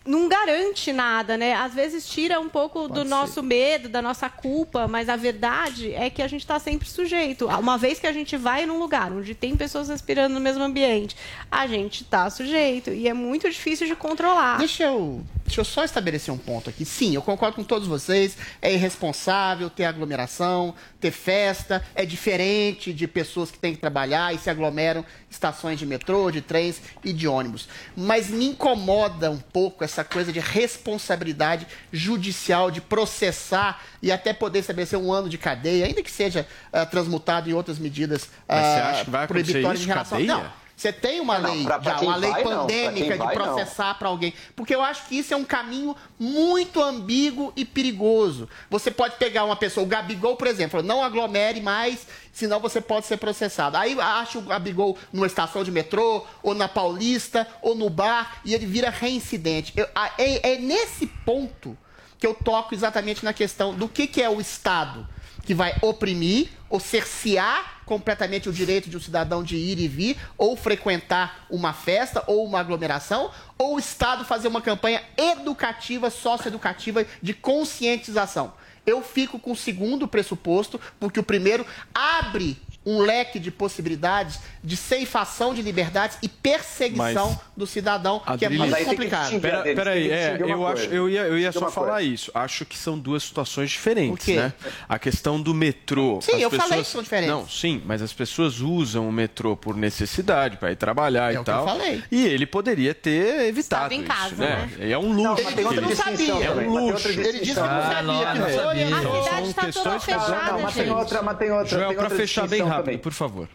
não garante nada, né? Às vezes tira um pouco do nosso medo, da nossa culpa, mas a verdade é que a gente está sempre sujeito. Uma vez que a gente vai num lugar onde tem pessoas respirando no mesmo ambiente, a gente está sujeito e é muito difícil de controlar. Deixa eu, deixa eu só estabelecer um ponto aqui. Sim, eu concordo com todos vocês. É irresponsável ter aglomeração, ter festa. É diferente de pessoas que têm que trabalhar e se aglomeram estações de metrô, de trens e de ônibus. Mas me incomoda um pouco essa coisa de responsabilidade judicial, de processar e até poder estabelecer um ano de cadeia, ainda que seja ah, transmutado em outras medidas Mas você acha que vai acontecer proibitórias isso, em relação. cadeia? Não. Você tem uma Não, lei, pra- pra já, uma lei vai, pandêmica de processar para alguém. Porque eu acho que isso é um caminho muito ambíguo e perigoso. Você pode pegar uma pessoa, o Gabigol, por exemplo, não aglomere mais, senão você pode ser processado. Aí acha o Gabigol numa estação de metrô, ou na Paulista, ou no bar, e ele vira reincidente. Eu- é, é nesse ponto que eu toco exatamente na questão do que, que é o Estado que vai oprimir ou cercear completamente o direito de um cidadão de ir e vir, ou frequentar uma festa ou uma aglomeração, ou o Estado fazer uma campanha educativa, socioeducativa de conscientização. Eu fico com o segundo pressuposto, porque o primeiro abre um leque de possibilidades de ceifação de liberdades e perseguição Mas- do cidadão, que é muito que complicado. Pera, peraí, que é, eu, coisa. acho, eu ia, eu ia só falar coisa. isso. Acho que são duas situações diferentes, né? A questão do metrô. Sim, as eu falei pessoas... que são diferentes. Não, sim, mas as pessoas usam o metrô por necessidade, para ir trabalhar É e o que eu tal. falei. E ele poderia ter evitado Estava em isso, casa, né? né? É um luxo. tem outra que ele- distinção É também, um luxo. Ele disse que não Ah, sabia, não, que não foi sabia. e A cidade está toda fechada, Não, mas tem gente. outra, mas tem outra. Joel, para fechar bem rápido, por favor.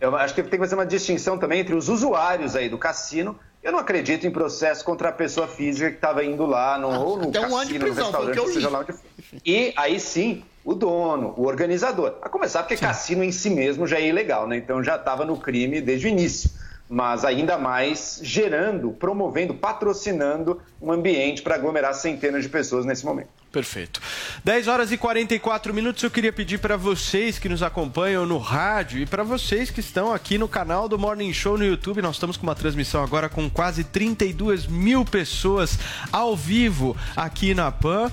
Eu acho que tem que fazer uma distinção também entre os usuários aí do cassino. Eu não acredito em processo contra a pessoa física que estava indo lá no, ou no até um ano de cassino, no prisão, foi o restaurante, que seja lá onde for. E aí sim, o dono, o organizador. A começar porque cassino em si mesmo já é ilegal, né? Então já estava no crime desde o início. Mas ainda mais gerando, promovendo, patrocinando um ambiente para aglomerar centenas de pessoas nesse momento. Perfeito. 10 horas e 44 minutos. Eu queria pedir para vocês que nos acompanham no rádio e para vocês que estão aqui no canal do Morning Show no YouTube. Nós estamos com uma transmissão agora com quase 32 mil pessoas ao vivo aqui na PAN.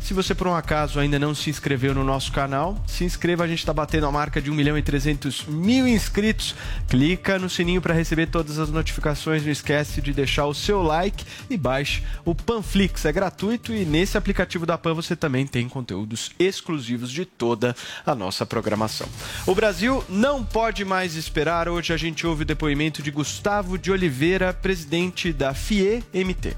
Se você por um acaso ainda não se inscreveu no nosso canal, se inscreva, a gente está batendo a marca de 1 milhão e 300 mil inscritos. Clica no sininho para receber todas as notificações, não esquece de deixar o seu like e baixe o Panflix, é gratuito e nesse aplicativo da Pan você também tem conteúdos exclusivos de toda a nossa programação. O Brasil não pode mais esperar, hoje a gente ouve o depoimento de Gustavo de Oliveira, presidente da FIE-MT.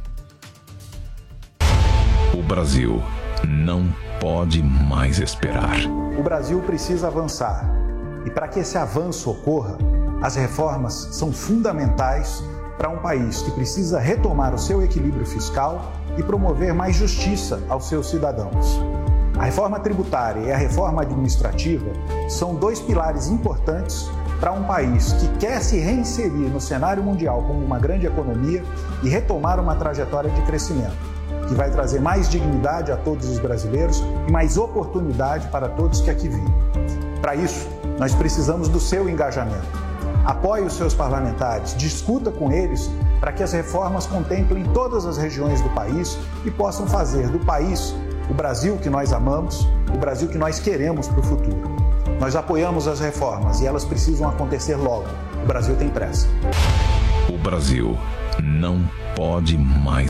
O Brasil não pode mais esperar. O Brasil precisa avançar. E para que esse avanço ocorra, as reformas são fundamentais para um país que precisa retomar o seu equilíbrio fiscal e promover mais justiça aos seus cidadãos. A reforma tributária e a reforma administrativa são dois pilares importantes para um país que quer se reinserir no cenário mundial como uma grande economia e retomar uma trajetória de crescimento, que vai trazer mais dignidade a todos os brasileiros e mais oportunidade para todos que aqui vivem. Para isso, nós precisamos do seu engajamento. Apoie os seus parlamentares, discuta com eles para que as reformas contemplem todas as regiões do país e possam fazer do país o Brasil que nós amamos, o Brasil que nós queremos para o futuro. Nós apoiamos as reformas e elas precisam acontecer logo. O Brasil tem pressa. O Brasil não pode mais.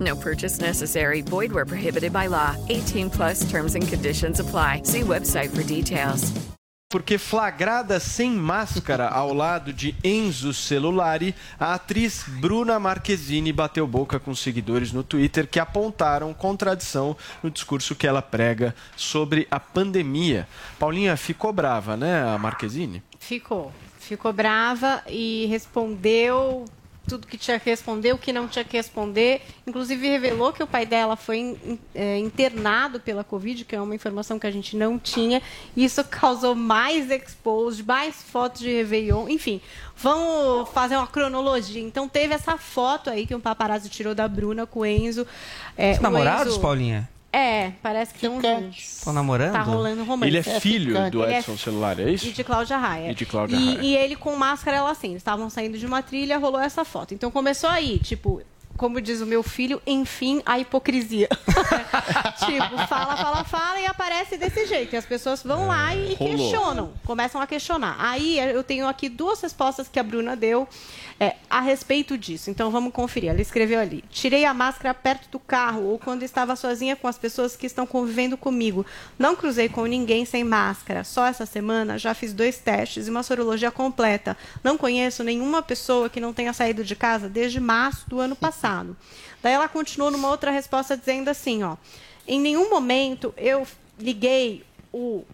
No purchase necessary. Void where prohibited by law. 18 plus terms and conditions apply. See website for details. Porque flagrada sem máscara ao lado de Enzo Celulari, a atriz Bruna Marquezine bateu boca com seguidores no Twitter que apontaram contradição no discurso que ela prega sobre a pandemia. Paulinha ficou brava, né, a Marquezine? Ficou. Ficou brava e respondeu tudo que tinha que responder, o que não tinha que responder. Inclusive revelou que o pai dela foi in- é, internado pela Covid, que é uma informação que a gente não tinha. Isso causou mais expose, mais fotos de Réveillon. Enfim, vamos fazer uma cronologia. Então teve essa foto aí que um paparazzo tirou da Bruna com o Enzo. É, Os o namorados, Enzo- Paulinha? É, parece que estão juntos. Estão namorando? Tá rolando romance. Ele é filho do Ele é Edson Celular, é isso? e de Cláudia Raia. E de Cláudia E- Raia. E ele com máscara, ela assim. Eles estavam saindo de uma trilha, rolou essa foto. Então começou aí, tipo, como diz o meu filho, enfim, a hipocrisia. tipo, fala, fala, fala e aparece desse jeito. E as pessoas vão lá e, e rolou. questionam, começam a questionar. Aí eu tenho aqui duas respostas que a Bruna deu é, a respeito disso. Então vamos conferir. Ela escreveu ali: tirei a máscara perto do carro ou quando estava sozinha com as pessoas que estão convivendo comigo. Não cruzei com ninguém sem máscara. Só essa semana já fiz dois testes e uma sorologia completa. Não conheço nenhuma pessoa que não tenha saído de casa desde março do ano passado. Daí ela continuou numa outra resposta dizendo assim, ó: em nenhum momento eu liguei o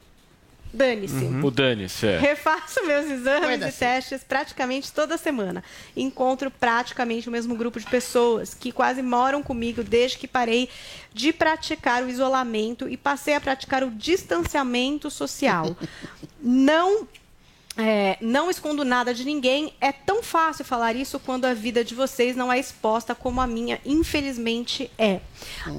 dane-se. O Dane-se, é. Refaço meus exames e testes praticamente toda semana. Encontro praticamente o mesmo grupo de pessoas que quase moram comigo desde que parei de praticar o isolamento e passei a praticar o distanciamento social. Não é, não escondo nada de ninguém. É tão fácil falar isso quando a vida de vocês não é exposta como a minha, infelizmente, é.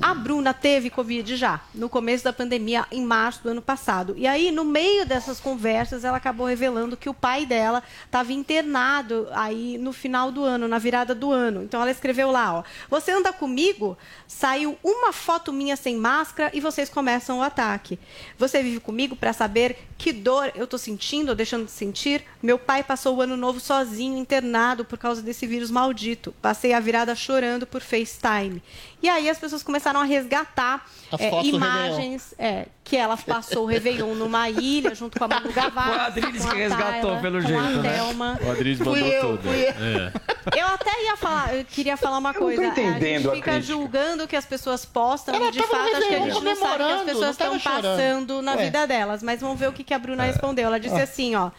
A Bruna teve Covid já, no começo da pandemia, em março do ano passado. E aí, no meio dessas conversas, ela acabou revelando que o pai dela estava internado aí no final do ano, na virada do ano. Então, ela escreveu lá, ó. Você anda comigo? Saiu uma foto minha sem máscara e vocês começam o ataque. Você vive comigo para saber que dor eu tô sentindo ou deixando de sentir? Meu pai passou o ano novo sozinho, internado por causa desse vírus maldito. Passei a virada chorando por FaceTime. E aí as pessoas começaram a resgatar é, imagens é, que ela passou o Réveillon numa ilha junto com a Manu Gavassi. A Adriles que resgatou, Tayla, pelo jeito, a né? Thelma. O Adriles Fui mandou eu, tudo. fui eu. É. Eu até ia falar, eu queria falar uma Eu não tô coisa. entendendo a a gente fica crítica. julgando o que as pessoas postam Ela e de fato acho que a gente não sabe o que as pessoas estão passando na Ué. vida delas. Mas vamos ver o que que a Bruna respondeu. Ela disse Ah. assim, ó.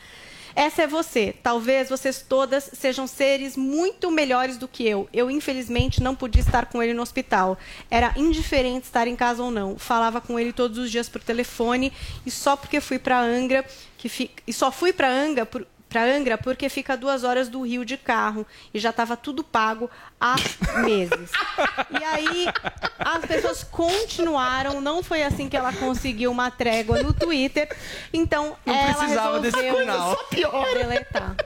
Essa é você. Talvez vocês todas sejam seres muito melhores do que eu. Eu, infelizmente, não podia estar com ele no hospital. Era indiferente estar em casa ou não. Falava com ele todos os dias por telefone e só porque fui para Angra, que fi... e só fui para Angra por para Angra porque fica a duas horas do Rio de carro e já estava tudo pago há meses. E aí as pessoas continuaram, não foi assim que ela conseguiu uma trégua no Twitter. Então Não ela precisava desse resolveu final. Piora. deletar.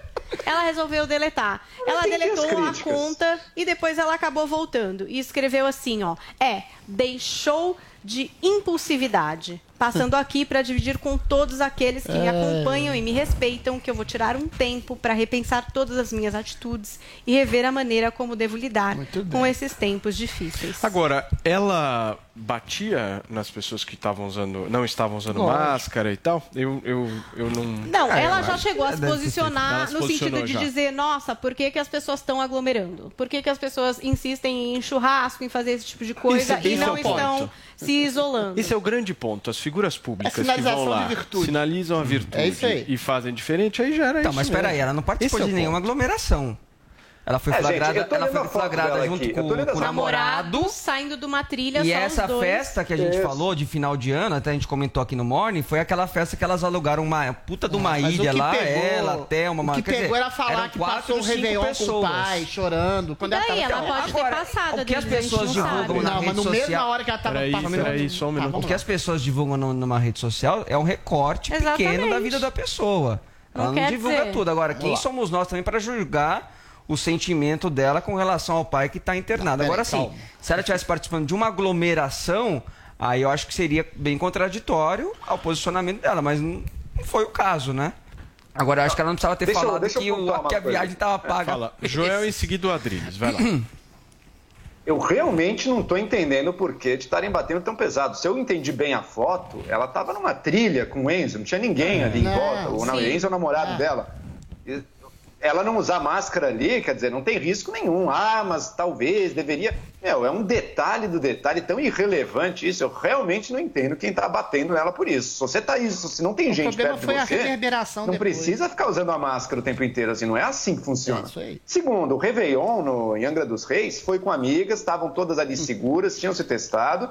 Ela resolveu deletar. Ela deletou a críticas. conta e depois ela acabou voltando e escreveu assim, ó: "É, deixou de impulsividade. Passando aqui para dividir com todos aqueles que me É. acompanham e me respeitam que eu vou tirar um tempo para repensar todas as minhas atitudes e rever a maneira como devo lidar com esses tempos difíceis. Agora, ela batia nas pessoas que estavam usando, não estavam usando Lógico. máscara e tal? Eu, eu, eu não. Não, É, ela já acho chegou a se posicionar se no sentido de já. dizer, nossa, por que, que as pessoas estão aglomerando? Por que, que as pessoas insistem em churrasco, em fazer esse tipo de coisa Esse- e esse é não o ponto. Se isolando? Esse é o grande ponto. As figuras públicas É que vão lá sinalizam a virtude É isso aí. e fazem diferente, aí gera Então, isso mas mesmo. peraí, ela não participou Esse é de nenhuma ponto. aglomeração. Ela foi É, gente, flagrada, tô ela foi flagrada junto aqui. com, com o namorado. saindo de uma trilha E só essa os dois. festa que a gente Isso. falou de final de ano, até a gente comentou aqui no Morning, foi aquela festa que elas alugaram uma puta de uma o ilha lá, pegou- ela, a Thelma, O uma- que dizer, pegou era falar que quatro, passou cinco Réveillon com o pessoas. pai, chorando. Quando ela Daí tava ela pode ter passado o que as gente pessoas não divulgam na Não, mas rede no social... mesma hora que ela tava Peraí, passando- peraí, só um Tá. O que as pessoas divulgam numa rede social é um recorte pequeno da vida da pessoa. Ela não, divulga dizer. tudo. Agora, quem somos nós também para julgar o sentimento dela com relação ao pai que está internado? Não, Agora sim, calma. se ela estivesse participando de uma aglomeração, aí eu acho que seria bem contraditório ao posicionamento dela, mas não não foi o caso, né? Agora, eu acho que ela não precisava ter Deixa falado eu que, o- que a viagem estava paga. Fala, Joel em seguida o Adriles, vai lá. Eu realmente não estou entendendo o porquê de estarem batendo tão pesado. Se eu entendi bem a foto, ela estava numa trilha com o Enzo, não tinha ninguém ali em Não, volta. O. Enzo é o namorado É. dela. E Ela não usar máscara ali, quer dizer, não tem risco nenhum. Ah, mas talvez deveria. Meu, é um detalhe do detalhe tão irrelevante isso. Eu realmente não entendo quem está batendo nela por isso. Se você tá isso, se não tem O gente perto foi de a você, não depois. precisa ficar usando a máscara o tempo inteiro assim. Não é assim que funciona. É isso aí. Segundo, o Réveillon no, em Angra dos Reis foi com amigas, estavam todas ali seguras, tinham se testado.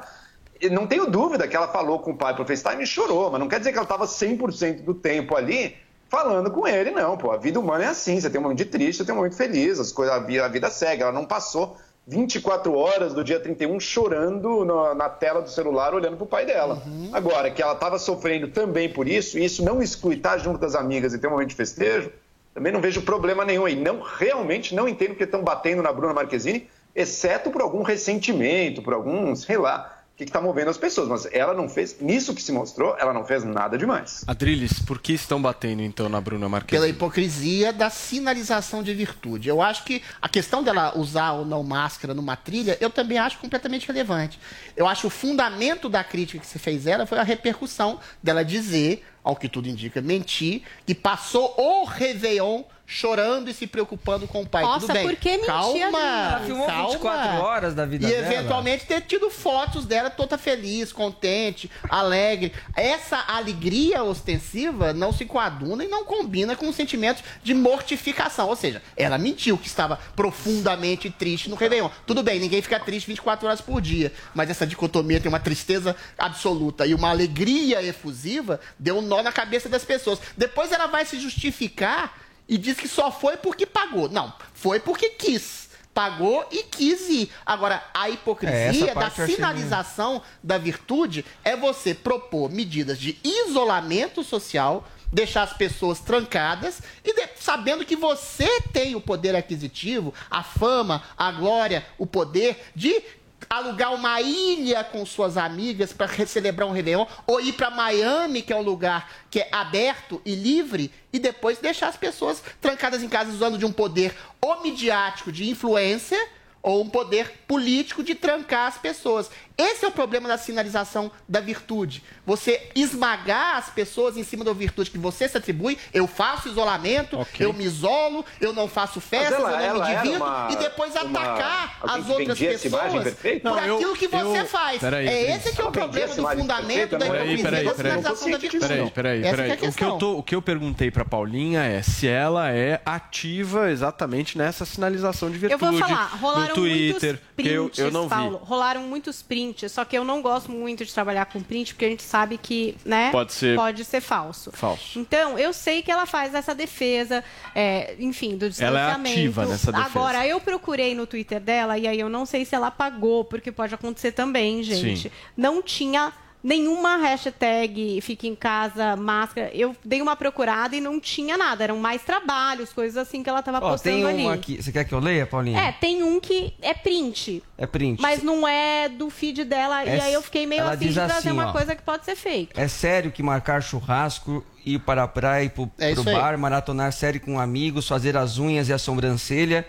E não tenho dúvida que ela falou com o pai pro FaceTime e chorou, mas não quer dizer que ela estava 100% do tempo ali falando com ele, não. Pô, a vida humana é assim, você tem um momento de triste, você tem um momento feliz, as coisas, a vida, a vida segue. Ela não passou 24 horas do dia 31 chorando na, na tela do celular olhando pro pai dela. Agora, que ela estava sofrendo também por isso, e isso não exclui estar junto das amigas e ter um momento de festejo, também não vejo problema nenhum aí. Não, realmente não entendo porque estão batendo na Bruna Marquezine, exceto por algum ressentimento, por algum, sei lá, que está movendo as pessoas. Mas ela não fez, nisso que se mostrou, ela não fez nada demais. Adriles, por que estão batendo então na Bruna Marquezine? Pela hipocrisia da sinalização de virtude. Eu acho que a questão dela usar ou não máscara numa trilha, eu também acho completamente relevante. Eu acho o fundamento da crítica que você fez ela foi a repercussão dela dizer, ao que tudo indica, mentir, que passou o Réveillon chorando e se preocupando com o pai. Nossa, tudo bem. por que mentir, Calma? Ela filmou calma. 24 horas da vida e dela. eventualmente ter tido fotos dela toda feliz, contente, alegre. Essa alegria ostensiva não se coaduna e não combina com sentimentos de mortificação. Ou seja, ela mentiu que estava profundamente triste no Réveillon. Tudo bem, ninguém fica triste 24 horas por dia, mas essa dicotomia tem uma tristeza absoluta e uma alegria efusiva deu um nó na cabeça das pessoas. Depois ela vai se justificar e diz que só foi porque pagou. Não, foi porque quis. Pagou e quis ir. Agora, a É, hipocrisia essa da eu achei sinalização da virtude é você propor medidas de isolamento social, deixar as pessoas trancadas e de- sabendo que você tem o poder aquisitivo, a fama, a glória, o poder de alugar uma ilha com suas amigas para celebrar um Réveillon, ou ir para Miami, que é um lugar que é aberto e livre, e depois deixar as pessoas trancadas em casa usando de um poder ou midiático de influência ou um poder político de trancar as pessoas. Esse é o problema da sinalização da virtude. Você esmagar as pessoas em cima da virtude que você se atribui. Eu faço isolamento, eu me isolo, eu não faço festas, ela- eu não me era divirto. uma- e depois uma- atacar as outras pessoas perfeita? por Não, eu- aquilo que você eu- faz. Peraí, é esse que é o problema do fundamento perfeita, da não é? Hipocrisia da sinalização da virtude. Peraí, peraí, é peraí. a O que, eu tô, o que eu perguntei pra Paulinha é se ela é ativa exatamente nessa sinalização de Eu virtude vou falar, rolaram no Twitter, muitos que eu, prints, eu não vi. Paulo. Rolaram muitos prints, só que eu não gosto muito de trabalhar com print, porque a gente sabe que, né, Pode ser- pode ser falso. Falso. Então, eu sei que ela faz essa defesa, é, enfim, do Ela é distanciamento. ativa nessa defesa. Agora, eu procurei no Twitter dela, e aí eu não sei se ela pagou, porque pode acontecer também, gente. Sim. Não tinha nenhuma hashtag fique em casa, máscara. Eu dei uma procurada e não tinha nada. Eram mais trabalhos, coisas assim que ela estava Ó, postando tem ali. um aqui. Você quer que eu leia, Paulinha? É, tem um que é print. É print. Mas não é do feed dela. É e aí eu fiquei meio ela afim diz de trazer assim, uma ó. coisa que pode ser fake. É sério que marcar churrasco, ir para a praia, ir pro, É pro isso aí. bar, maratonar série com amigos, fazer as unhas e a sobrancelha,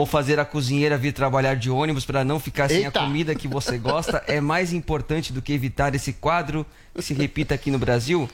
ou fazer a cozinheira vir trabalhar de ônibus para não ficar sem Eita. a comida que você gosta é mais importante do que evitar esse quadro que se repita aqui no Brasil?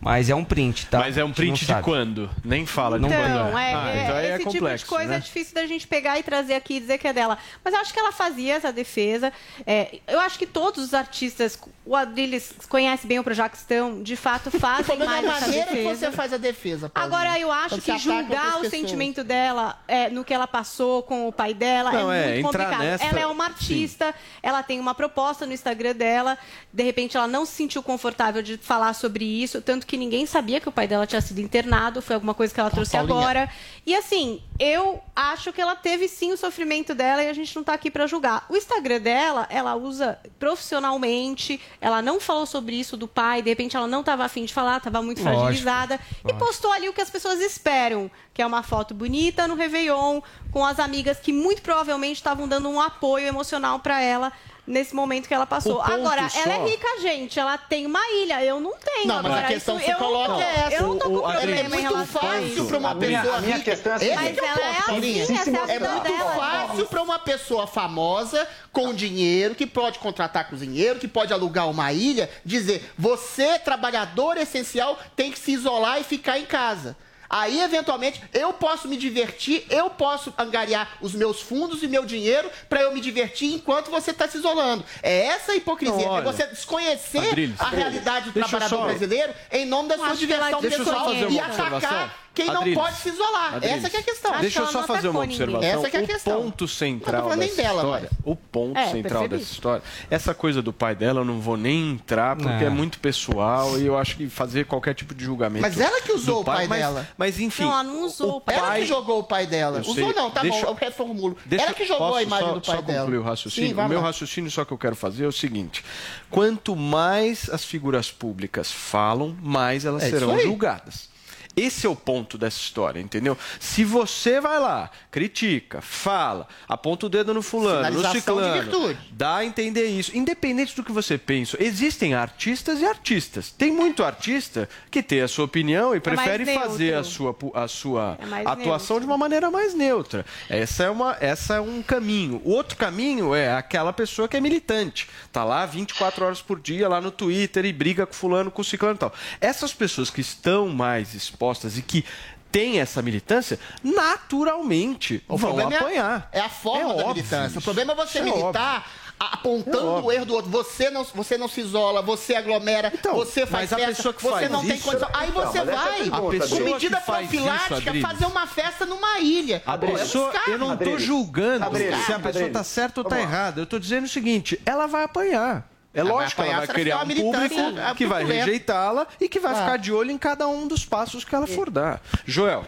Mas é um print, tá? Mas é um print de sabe. quando? Nem fala de Não quando Então, é, Ah, é, então é esse tipo de complexo, coisa né? é difícil da gente pegar e trazer aqui e dizer que é dela. Mas eu acho que ela fazia essa defesa. É, eu acho que todos os artistas, o Adriles conhece bem o Projaquistão, de fato fazem é mais a essa maneira que defesa. você faz a defesa. Paulinho. Agora, eu acho Quando que julgar o sentimento dela é, no que ela passou com o pai dela Não, é é, muito complicado. nessa- Ela é uma artista, ela tem uma proposta no Instagram dela, de repente ela não se sentiu confortável de falar sobre isso, tanto que ninguém sabia que o pai dela tinha sido internado, foi alguma coisa que ela trouxe Paulinha. agora. E assim, eu acho que ela teve sim o sofrimento dela e a gente não tá aqui pra julgar. O Instagram dela, ela usa profissionalmente, ela não falou sobre isso do pai, de repente ela não estava afim de falar, estava muito Lógico, fragilizada e postou ali o que as pessoas esperam, que é uma foto bonita no Réveillon, com as amigas que muito provavelmente estavam dando um apoio emocional para ela nesse momento que ela passou. Agora, só- ela é rica, gente, ela tem uma ilha, eu não tenho. Não, mas Agora, a questão isso, que eu, coloca não, é essa. eu não tô O- com o problema em é muito relação fácil isso. para uma A minha- pessoa a minha rica. questão é a Esse seguinte. que é o Mas ela é assim, essa é a É muito dela. fácil para uma pessoa famosa com dinheiro, que pode contratar cozinheiro, que pode alugar uma ilha, dizer: você, trabalhador essencial, tem que se isolar e ficar em casa. Aí, eventualmente, eu posso me divertir, eu posso angariar os meus fundos e meu dinheiro para eu me divertir enquanto você está se isolando. É essa a hipocrisia. Não, é você desconhecer Adriles, a realidade do trabalhador só- brasileiro em nome da sua diversão pessoal e atacar quem não Adriles, pode se isolar. Adriles, Essa que é a questão. Deixa eu só não fazer uma observação. Essa que é a o questão. ponto central dessa dela, história, mas- o ponto É, central percebi. dessa história, essa coisa do pai dela, eu não vou nem entrar porque É. é, muito pessoal e eu acho que fazer qualquer tipo de julgamento. Mas ela que usou do o pai mas, dela. Mas enfim, Não, ela não usou o pai. Ela pai- que jogou o pai dela. Usou não, tá Deixa- bom, eu reformulo. Deixa- ela que jogou posso a imagem só, do pai só dela. concluir o raciocínio? Sim, o meu lá. raciocínio só que eu quero fazer é o seguinte: quanto mais as figuras públicas falam, mais elas É serão julgadas. Esse é o ponto dessa história, entendeu? Se você vai lá, critica, fala, aponta o dedo no fulano, no ciclano, dá a entender isso. Independente do que você pensa, existem artistas e artistas. Tem muito artista que tem a sua opinião e prefere neutro. fazer a sua, a sua É atuação de uma maneira mais neutra. Essa é, uma, essa é um caminho. O outro caminho é aquela pessoa que é militante. Tá lá 24 horas por dia, lá no Twitter e briga com fulano, com ciclano e tal. Essas pessoas que estão mais expostas e que têm essa militância, naturalmente O vão problema é a- apanhar. É a forma É da óbvio militância. isso. O problema é você Isso é militar a- apontando É óbvio. o erro do outro. Você não, você não se isola, você aglomera, você faz mas a festa, pessoa que você faz não tem isso- condição. Aí Então, você é a vai, pergunta, com medida A pessoa que faz isso, profilática, Adriles. fazer uma festa numa ilha. Pô, é escárnio. eu não tô Adriles. julgando Adriles, se a pessoa Adriles. tá certa ou tá lá. errada. Eu tô dizendo o seguinte, ela vai apanhar. É Ela vai lógico que ela vai criar um uma público que vai rejeitá-la e que vai Claro. ficar de olho em cada um dos passos que ela for dar. Joel,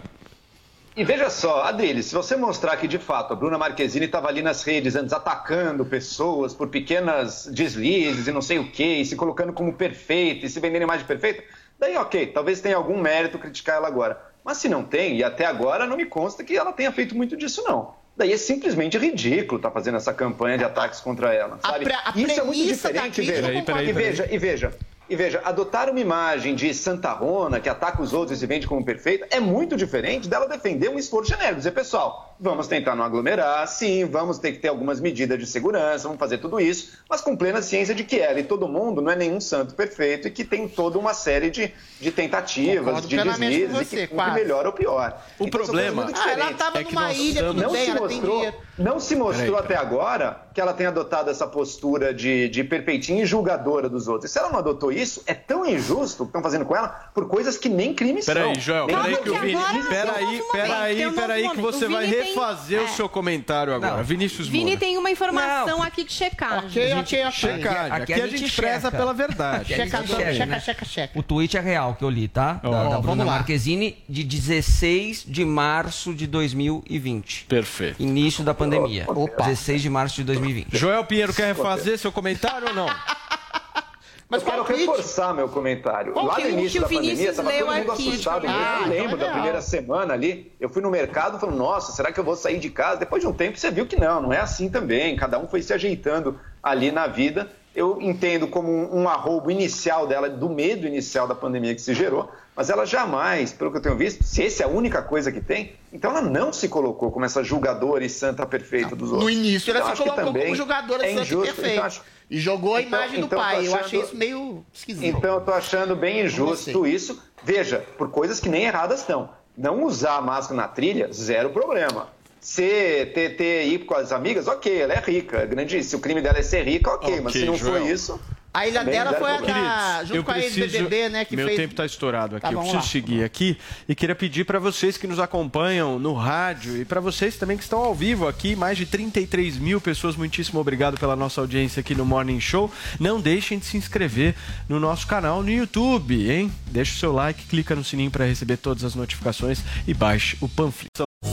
E veja só, Adriles, se você mostrar que de fato a Bruna Marquezine estava ali nas redes antes atacando pessoas por pequenas deslizes e não sei o quê, e se colocando como perfeita e se vendendo imagem perfeita, daí ok, talvez tenha algum mérito criticar ela agora. Mas se não tem, e até agora não me consta que ela tenha feito muito disso não. Daí é simplesmente ridículo estar fazendo essa campanha de ataques contra ela, A sabe? pre- a Isso é muito diferente, veja. e veja, e veja, e veja, adotar uma imagem de Santa Rona, que ataca os outros e se vende como perfeita, é muito diferente dela defender um esforço genérico. Dizer, pessoal, vamos tentar não aglomerar, sim, vamos ter que ter algumas medidas de segurança, vamos fazer tudo isso, mas com plena ciência de que ela e todo mundo não é nenhum santo perfeito e que tem toda uma série de, de tentativas, Concordo de deslizes, você, e que quase. melhor ou pior. O Então, problema- muito Ah, ela diferentes. tava É que numa nós ilha, tudo Não bem, se, ela tem mostrou, dinheiro. Não se mostrou Peraí, até agora que ela tenha adotado essa postura de, de perfeitinha e julgadora dos outros. E se ela não adotou isso, é tão injusto o que estão fazendo com ela por coisas que nem crimes são. peraí, Joel, peraí crimes que o. Vini. Peraí, peraí, peraí, que você O vai tem- refazer o é. seu comentário agora. Não. Vinícius Vini Moura. tem uma informação Não. aqui de checagem. Ok, ok, ok. Checagem. Aqui, Aqui a a gente, gente preza checa. pela verdade. Checa, checa, checa, né? checa, checa. O tweet é real que eu li, tá? Da, da Bruna. Marquezine, de 16 de março de 2020. Perfeito. Início da pandemia. Opa. 16 de março de 2020. Joel Pinheiro quer refazer seu comentário ou não? Mas eu quero qual tweet? reforçar meu comentário. Qual Lá que- no o início que o da pandemia, estava todo leu mundo aqui, assustado. tipo, Eu ah, lembro então da primeira semana ali, eu fui no mercado falando, nossa, será que eu vou sair de casa? Depois de um tempo você viu que não, não é assim também. Cada um foi se ajeitando ali na vida. Eu entendo como um, um arrobo inicial dela, do medo inicial da pandemia que se gerou, Mas ela jamais, pelo que eu tenho visto, se essa é a única coisa que tem, então ela não se colocou como essa julgadora e santa perfeita dos outros. No início ela Então, se acho que colocou também como jogadora é santa e injusto. perfeita. Então, acho- E jogou a Então- imagem do então, pai. tô Eu achando- achei isso meio esquisito. Então eu tô achando bem injusto isso. Veja, por coisas que nem erradas estão. Não usar a máscara na trilha, zero problema. Ser, ter, ter ir com as amigas, ok, ela é rica. é Grande, se o crime dela é ser rica, ok. mas se não for Joel. isso. A ilha também dela zero foi a da. junto eu com a preciso, ex-BBB, né? Que meu fez. tempo está estourado aqui. Tá, eu preciso lá. seguir aqui e queria pedir para vocês que nos acompanham no rádio e para vocês também que estão ao vivo aqui, mais de 33 mil pessoas. Muitíssimo obrigado pela nossa audiência aqui no Morning Show. Não deixem de se inscrever no nosso canal no YouTube, hein? Deixa o seu like, clica no sininho para receber todas as notificações e baixe o panfleto.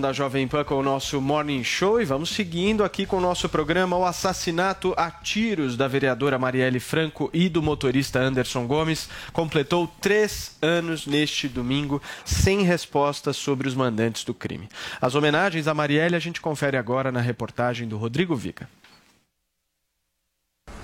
Da Jovem Pan com o nosso Morning Show e vamos seguindo aqui com o nosso programa o assassinato a tiros da vereadora Marielle Franco e do motorista Anderson Gomes completou três anos neste domingo sem respostas sobre os mandantes do crime. As homenagens a Marielle a gente confere agora na reportagem do Rodrigo Vica.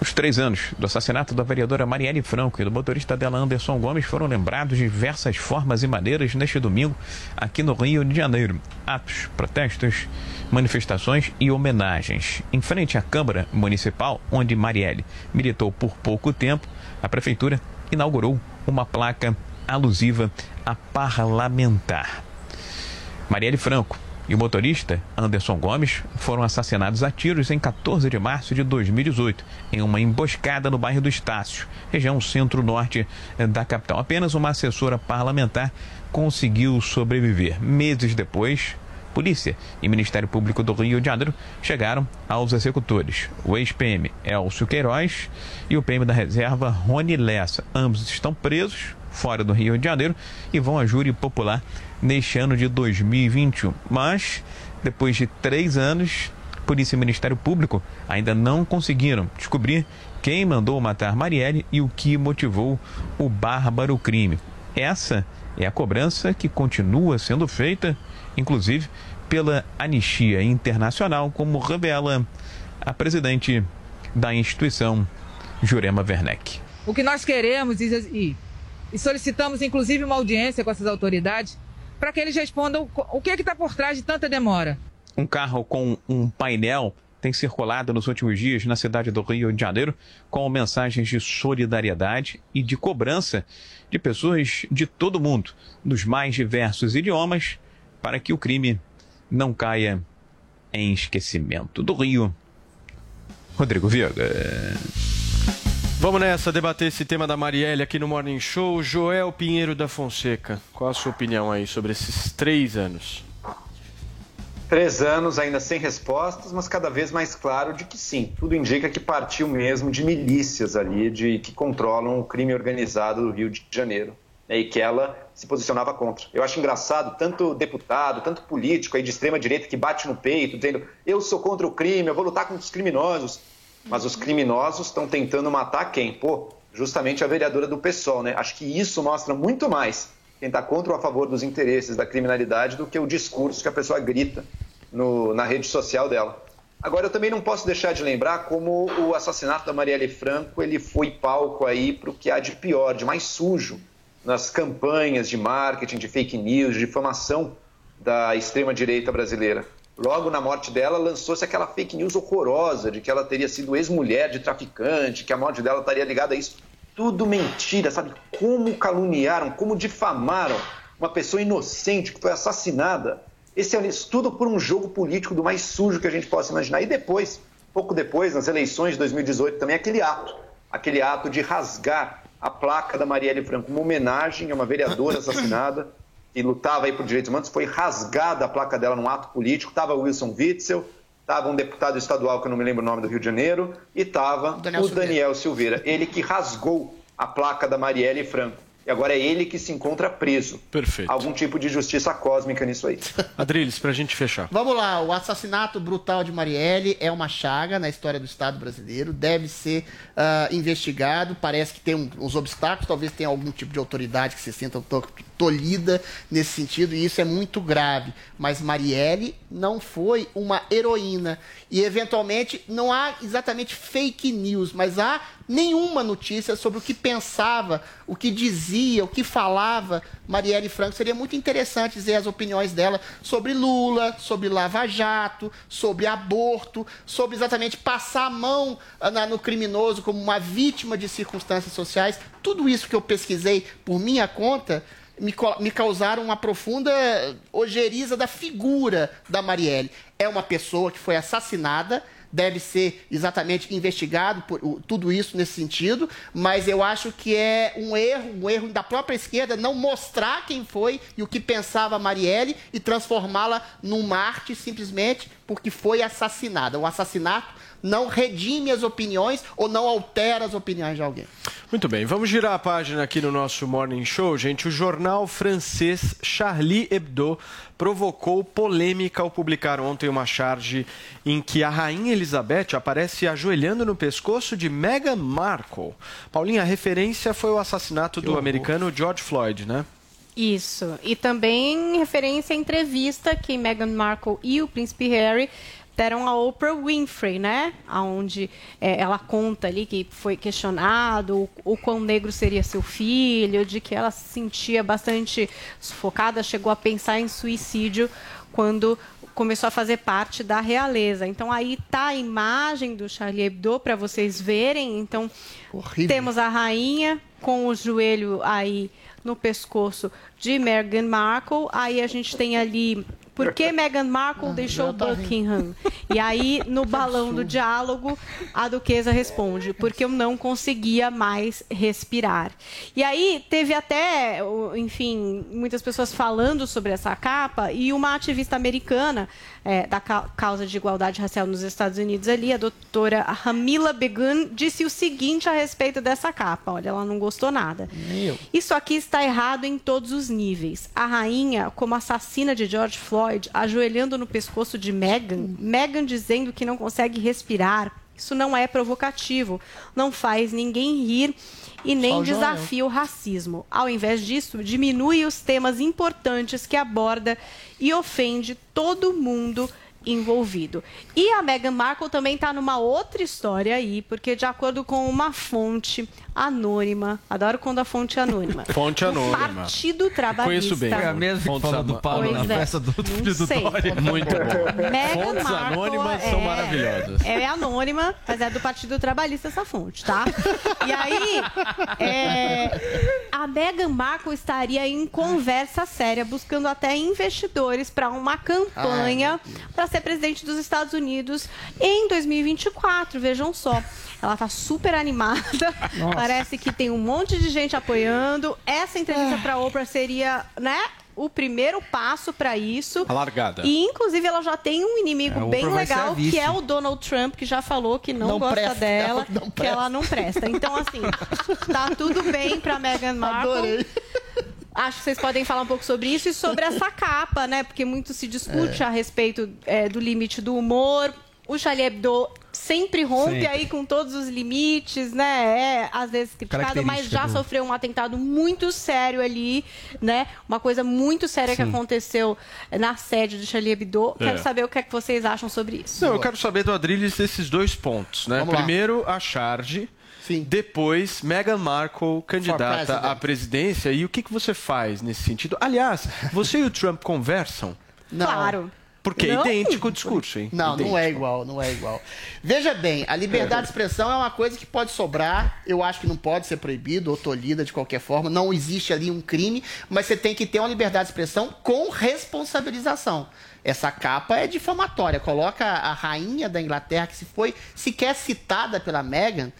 Os três anos do assassinato da vereadora Marielle Franco e do motorista dela Anderson Gomes foram lembrados de diversas formas e maneiras neste domingo aqui no Rio de Janeiro. Atos, protestos, manifestações e homenagens. Em frente à Câmara Municipal, onde Marielle militou por pouco tempo, a Prefeitura inaugurou uma placa alusiva a parlamentar. Marielle Franco e o motorista Anderson Gomes foram assassinados a tiros em 14 de março de 2018, em uma emboscada no bairro do Estácio, região centro-norte da capital. Apenas uma assessora parlamentar conseguiu sobreviver. Meses depois, Polícia e Ministério Público do Rio de Janeiro chegaram aos executores. O ex-PM Elcio Queiroz e o PM da reserva Rony Lessa. Ambos estão presos fora do Rio de Janeiro e vão a júri popular neste ano de 2021. Mas, depois de três anos, Polícia e Ministério Público ainda não conseguiram descobrir quem mandou matar Marielle e o que motivou o bárbaro crime. Essa é a cobrança que continua sendo feita, inclusive pela Anistia Internacional, como revela a presidente da instituição, Jurema Werneck. O que nós queremos e, solicitamos, inclusive, uma audiência com essas autoridades para que eles respondam o que é está por trás de tanta demora. Um carro com um painel tem circulado nos últimos dias na cidade do Rio de Janeiro com mensagens de solidariedade e de cobrança de pessoas de todo o mundo, nos mais diversos idiomas, para que o crime não caia em esquecimento. Do Rio, Rodrigo Viega. Vamos nessa debater esse tema da Marielle aqui no Morning Show. Joel Pinheiro da Fonseca, qual a sua opinião aí sobre esses três anos? Três anos ainda sem respostas, mas cada vez mais claro de que sim, tudo indica que partiu mesmo de milícias ali, de que controlam o crime organizado do Rio de Janeiro, né, e que ela se posicionava contra. Eu acho engraçado tanto deputado, tanto político aí de extrema direita que bate no peito, dizendo eu sou contra o crime, eu vou lutar contra os criminosos. Mas os criminosos estão tentando matar quem? Pô, justamente a vereadora do PSOL, né? Acho que isso mostra muito mais quem está contra ou a favor dos interesses da criminalidade do que o discurso que a pessoa grita no, na rede social dela. Agora, eu também não posso deixar de lembrar como o assassinato da Marielle Franco ele foi palco aí para o que há de pior, de mais sujo nas campanhas de marketing, de fake news, de difamação da extrema-direita brasileira. Logo na morte dela, lançou-se aquela fake news horrorosa de que ela teria sido ex-mulher de traficante, que a morte dela estaria ligada a isso. Tudo mentira, sabe? Como caluniaram, como difamaram uma pessoa inocente que foi assassinada. Esse é tudo por um jogo político do mais sujo que a gente possa imaginar. E depois, pouco depois, nas eleições de 2018, também aquele ato, aquele ato de rasgar a placa da Marielle Franco, uma homenagem a uma vereadora assassinada que lutava aí por direitos humanos, foi rasgada a placa dela num ato político, estava Wilson Witzel, estava um deputado estadual que eu não me lembro o nome do Rio de Janeiro, e estava Daniel o Silveira. Daniel Silveira, ele que rasgou a placa da Marielle Franco. e agora é ele que se encontra preso. Perfeito. Algum tipo de justiça cósmica nisso aí. Adriles, pra gente fechar. Vamos lá, o assassinato brutal de Marielle é uma chaga na história do Estado brasileiro, deve ser ah, investigado. Parece que tem um- uns obstáculos, talvez tenha algum tipo de autoridade que se sinta tolhida nesse sentido, e isso é muito grave. Mas Marielle não foi uma heroína. E, eventualmente, não há exatamente fake news, mas há nenhuma notícia sobre o que pensava, o que dizia, o que falava Marielle Franco. Seria muito interessante ver as opiniões dela sobre Lula, sobre Lava Jato, sobre aborto, sobre exatamente passar a mão ah, no criminoso como uma vítima de circunstâncias sociais. Tudo isso que eu pesquisei por minha conta me, me causaram uma profunda ojeriza da figura da Marielle. É uma pessoa que foi assassinada, deve ser exatamente investigado por tudo isso nesse sentido, mas eu acho que é um erro, um erro da própria esquerda não mostrar quem foi e o que pensava Marielle e transformá-la num Marte simplesmente porque foi assassinada. O assassinato não redime as opiniões ou não altera as opiniões de alguém. Muito bem, vamos girar a página aqui no nosso Morning Show, gente. O jornal francês Charlie Hebdo provocou polêmica ao publicar ontem uma charge em que a rainha Elizabeth aparece ajoelhando no pescoço de Meghan Markle. Paulinha, a referência foi o assassinato do americano George Floyd, né? Isso. E também em referência à entrevista que Meghan Markle e o príncipe Harry deram a Oprah Winfrey, né? Onde ela conta ali que foi questionado o, o quão negro seria seu filho, de que ela se sentia bastante sufocada, chegou a pensar em suicídio quando começou a fazer parte da realeza. Então aí tá a imagem do Charlie Hebdo para vocês verem. Então temos a rainha com o joelho aí no pescoço de Meghan Markle. Aí a gente tem ali por que Meghan Markle deixou Buckingham? E aí, no balão do diálogo, a duquesa responde: porque eu não conseguia mais respirar. E aí, teve até, enfim, muitas pessoas falando sobre essa capa, e uma ativista americana é, da ca- causa de igualdade racial nos Estados Unidos ali, a doutora Ramila Begun, disse o seguinte a respeito dessa capa: olha, ela não gostou nada. Isso aqui está errado em todos os níveis. A rainha, como assassina de George Floyd, ajoelhando no pescoço de Meghan, Meghan dizendo que não consegue respirar. Isso não é provocativo, não faz ninguém rir e nem desafia o racismo. Ao invés disso, diminui os temas importantes que aborda e ofende todo mundo envolvido. E a Meghan Markle também está numa outra história aí, porque de acordo com uma fonte anônima, adoro quando a fonte é anônima. Fonte o anônima. Partido Trabalhista. Conheço bem. Foi a mesma que Fontes falou do Paulo na é. festa do filho do. Dória. Muito bom. Meghan Fontes Markle anônimas é- são maravilhosas. É anônima, mas é do Partido Trabalhista essa fonte, tá? E aí, é, a Meghan Markle estaria em conversa séria, buscando até investidores para uma campanha para ser presidente dos Estados Unidos em 2024. Vejam só. Ela tá super animada. Nossa. Parece que tem um monte de gente apoiando. Essa entrevista para Oprah seria, né? O primeiro passo para isso. A largada. E, inclusive, ela já tem um inimigo É, bem legal, que é o Donald Trump, que já falou que não, Não gosta presta, dela, ela não que ela não presta. Então, assim, tá tudo bem pra Meghan Markle. Adorei. Acho que vocês podem falar um pouco sobre isso e sobre essa capa, né? Porque muito se discute É. a respeito é, do limite do humor. O Charlie Hebdo sempre rompe Sempre. aí com todos os limites, né? É às vezes criticado, mas já do- sofreu um atentado muito sério ali, né? Uma coisa muito séria que Sim. aconteceu na sede do Charlie Hebdo. É. Quero saber o que é que vocês acham sobre isso. Não, eu quero saber do Adrilles desses dois pontos, né? Vamos lá. Primeiro, a charge. Depois, Meghan Markle, candidata à presidência. E o que, que você faz nesse sentido? Aliás, você e o Trump conversam? Não. Claro. Porque é Não. idêntico o discurso, hein? Não, Idêntico. não é igual, não é igual. Veja bem, a liberdade de expressão é uma coisa que pode sobrar, eu acho que não pode ser proibido ou tolhida de qualquer forma, não existe ali um crime, mas você tem que ter uma liberdade de expressão com responsabilização. Essa capa é difamatória, coloca a rainha da Inglaterra, que se foi sequer citada pela Meghan,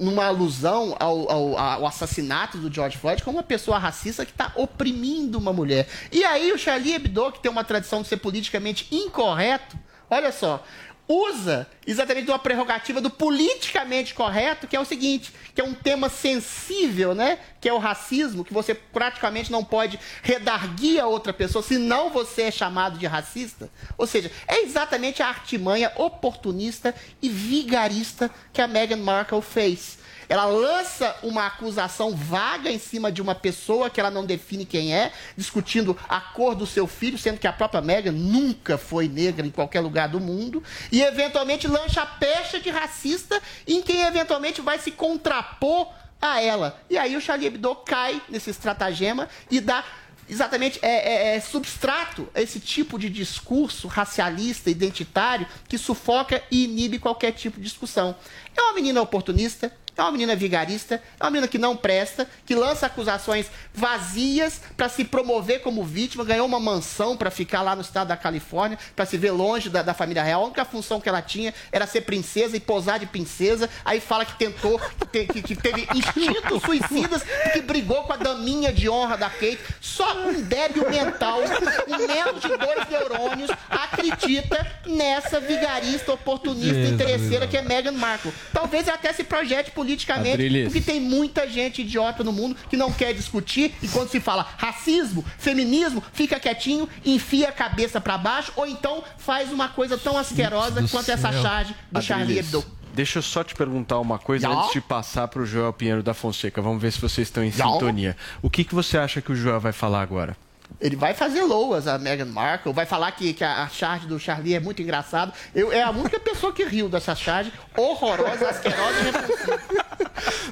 numa alusão ao, ao- ao assassinato do George Floyd como uma pessoa racista que está oprimindo uma mulher. E aí o Charlie Hebdo, que tem uma tradição de ser politicamente incorreto, olha só, usa exatamente uma prerrogativa do politicamente correto, que é o seguinte, que é um tema sensível, né? Que é o racismo, que você praticamente não pode redarguir a outra pessoa, senão você é chamado de racista. Ou seja, é exatamente a artimanha oportunista e vigarista que a Meghan Markle fez. Ela lança uma acusação vaga em cima de uma pessoa que ela não define quem é, discutindo a cor do seu filho, sendo que a própria Meghan nunca foi negra em qualquer lugar do mundo, e eventualmente lança a pecha de racista em quem eventualmente vai se contrapor a ela. E aí o Charlie Hebdo cai nesse estratagema e dá exatamente é, é, é substrato a esse tipo de discurso racialista, identitário, que sufoca e inibe qualquer tipo de discussão. É uma menina oportunista, é uma menina vigarista, é uma menina que não presta, que lança acusações vazias para se promover como vítima, ganhou uma mansão para ficar lá no estado da Califórnia, para se ver longe da, da, família real. A única função que ela tinha era ser princesa e posar de princesa. Aí fala que tentou, que, que, que teve instintos suicidas, que brigou com a daminha de honra da Kate. Só um débil mental, um menos de dois neurônios, acredita nessa vigarista, oportunista, Jesus. interesseira que é Meghan Markle. Talvez ela até se projete politicamente, Adriles. porque tem muita gente idiota no mundo que não quer discutir e quando se fala racismo, feminismo, fica quietinho, enfia a cabeça para baixo ou então faz uma coisa tão asquerosa quanto essa céu. charge do Charlie Adriles, Hebdo. Deixa eu só te perguntar uma coisa Já? antes de passar para o Joel Pinheiro da Fonseca. Vamos ver se vocês estão em Já? sintonia. O que, que você acha que o Joel vai falar agora? Ele vai fazer loas a Meghan Markle, vai falar que, que a, a charge do Charlie é muito engraçado. Eu, é a única pessoa que riu dessa charge horrorosa, asquerosa e repulsiva.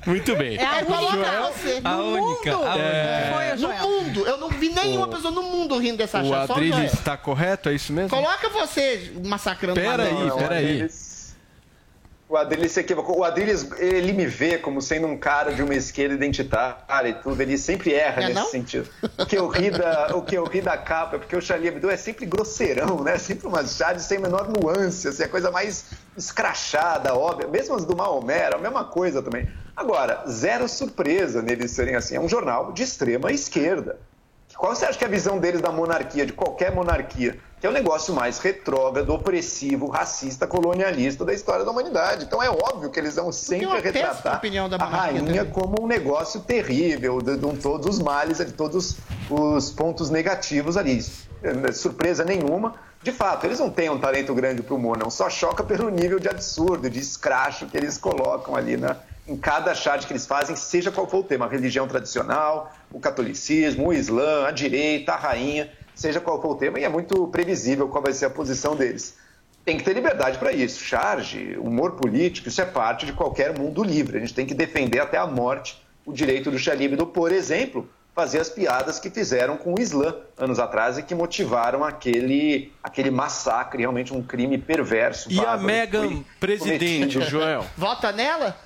Muito bem. É a coloca Joel, você a no única, mundo. a única. É. No mundo. Eu não vi nenhuma O- pessoa no mundo rindo dessa O charge. O Adriles está correto? É isso mesmo? Coloca você massacrando Pera uma aí, nova. O Adriles se equivocou. O Adriles, ele me vê como sendo um cara de uma esquerda identitária e tudo. Ele sempre erra É nesse não? sentido. O que, eu ri da, o que eu ri da capa é porque o Charlie Hebdo é sempre grosseirão, né? Sempre umas charges sem a menor nuance, assim, a coisa mais escrachada, óbvia. Mesmo as do Maomé, era a mesma coisa também. Agora, zero surpresa neles serem assim. É um jornal de extrema esquerda. Qual você acha que é a visão deles da monarquia, de qualquer monarquia? Que é o negócio mais retrógrado, opressivo, racista, colonialista da história da humanidade. Então é óbvio que eles vão sempre retratar opinião da a rainha também. como um negócio terrível, de, de todos os males, de todos os pontos negativos ali. Surpresa nenhuma. De fato, eles não têm um talento grande para o humor, não. Só choca pelo nível de absurdo, de escracho que eles colocam ali na, em cada charge que eles fazem, seja qual for o tema, a religião tradicional, o catolicismo, o islã, a direita, a rainha, seja qual for o tema, e é muito previsível qual vai ser a posição deles. Tem que ter liberdade para isso. Charge, humor político, isso é parte de qualquer mundo livre. A gente tem que defender até a morte o direito do Xalíbido, por exemplo, fazer as piadas que fizeram com o Islã anos atrás e que motivaram aquele, aquele massacre, realmente um crime perverso. E a bárbaro, foi presidente, cometido. Joel? Vota nela?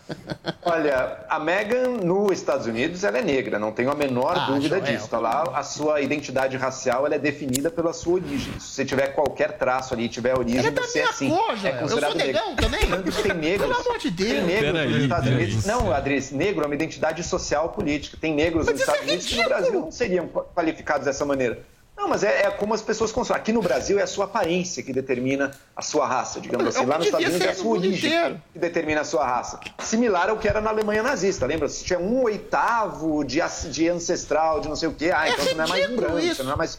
Olha, a Meghan nos Estados Unidos ela é negra, não tenho a menor Ah, dúvida Joel. disso. Tá lá, a sua identidade racial ela é definida pela sua origem. Se você tiver qualquer traço ali, tiver origem, Ela é da você é minha sim. cor, é Joel. Eu considerado sou negão negro. também? Tem negros. Pelo amor de Deus. Tem negros nos Estados Deus. Unidos. Não, Adriles, negro é uma identidade social política. Tem negros Mas nos isso Estados é Unidos que no. Brasil não seriam qualificados dessa maneira. Não, mas é, é como as pessoas consomem. Aqui no Brasil é a sua aparência que determina a sua raça, digamos assim. Eu Lá nos Estados Unidos é a sua origem inteiro. que determina a sua raça. Similar ao que era na Alemanha nazista, lembra? Se tinha um oitavo de, de ancestral, de não sei o quê, ah, É então você não é mais branco, isso. não é mais...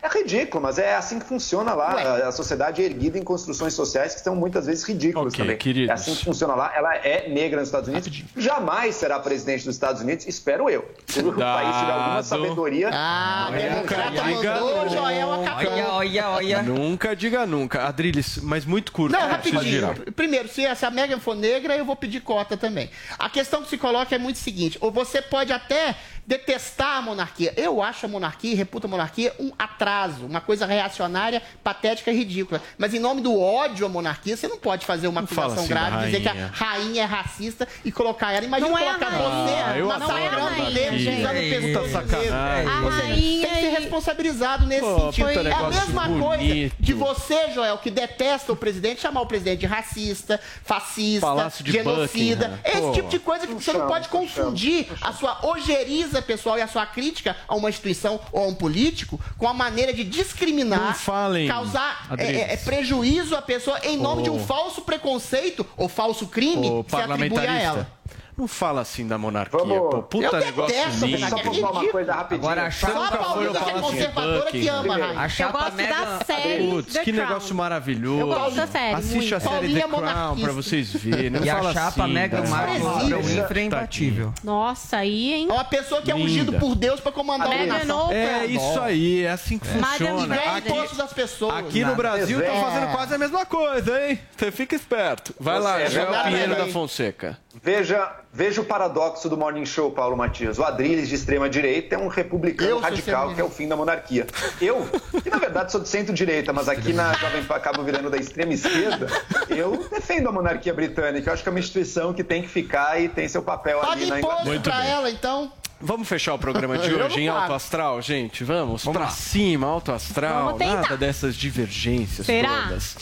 É ridículo, mas é assim que funciona lá. Ué. A sociedade é erguida em construções sociais que são muitas vezes ridículas Ok, também. queridos. É assim que funciona lá. Ela é negra nos Estados Unidos. Jamais será presidente dos Estados Unidos, espero eu. Se o país tiver alguma sabedoria... Ah, democrata mandou, nunca. Joel acabou. Olha, olha, olha. Nunca diga nunca. Adriles, mas muito curto. Não, rapidinho. Primeiro, se essa Megan for negra, eu vou pedir cota também. A questão que se coloca é muito seguinte: ou você pode até detestar a monarquia. Eu acho a monarquia, reputo a monarquia um atraso, uma coisa reacionária, patética e ridícula. Mas em nome do ódio à monarquia, você não pode fazer uma acusação assim grave, dizer que a rainha. é racista e colocar ela. Imagina Não é a colocar rainha. você eu massacrando adoro a rainha, negros, gente. usando pescoço rainha tem que ser responsabilizado nesse Pô, sentido. É a mesma bonito. coisa de você, Joel, que detesta o presidente, chamar o presidente de racista, fascista, genocida. Buckingham. Esse Pô. tipo de coisa que você não pode confundir a sua ojeriza pessoal e a sua crítica a uma instituição ou a um político com a maneira de discriminar, causar é, é, é, prejuízo à pessoa em nome Ô. de um falso preconceito ou falso crime Ô, que se atribui a ela. Não fala assim da monarquia, Vamos- pô. Puta Eu negócio detesto lindo. Só pontuar uma coisa rapidinho. Agora, a Só chapa a Nunca foi o é Palácio de conservadora que ama. Rainha. A Eu chapa gosto mega... da série Putz, que Crown. negócio maravilhoso. Eu gosto da série, Assiste muito. a série Paulinha The é Crown monarquista. pra vocês verem. Não E a fala chapa assim, Meghan cara. Markle Existe. para o Winfrey é imbatível. Nossa, aí, hein? É uma pessoa que é Linda. ungido por Deus pra comandar nação. Oprah. É isso aí, é assim que funciona. Aqui- das pessoas. Aqui no. Brasil tá É. fazendo quase a mesma coisa, hein? Você fica esperto. Vai lá, Você Joel Pinheiro da Fonseca. Veja, veja o paradoxo do Morning Show, Paulo Matias. O Adriles, de extrema-direita, é um republicano Eu radical, que é o fim da monarquia. Eu, que na verdade sou de centro-direita, mas aqui na Jovem Pan acabo virando da extrema-esquerda, eu defendo a monarquia britânica. Eu acho que é uma instituição que tem que ficar e tem seu papel Paga ali na Inglaterra. pra ela, então. Vamos fechar o programa de hoje em alto astral, gente? Vamos, pra cima, alto astral. Vamos. Nada dessas divergências Será? todas.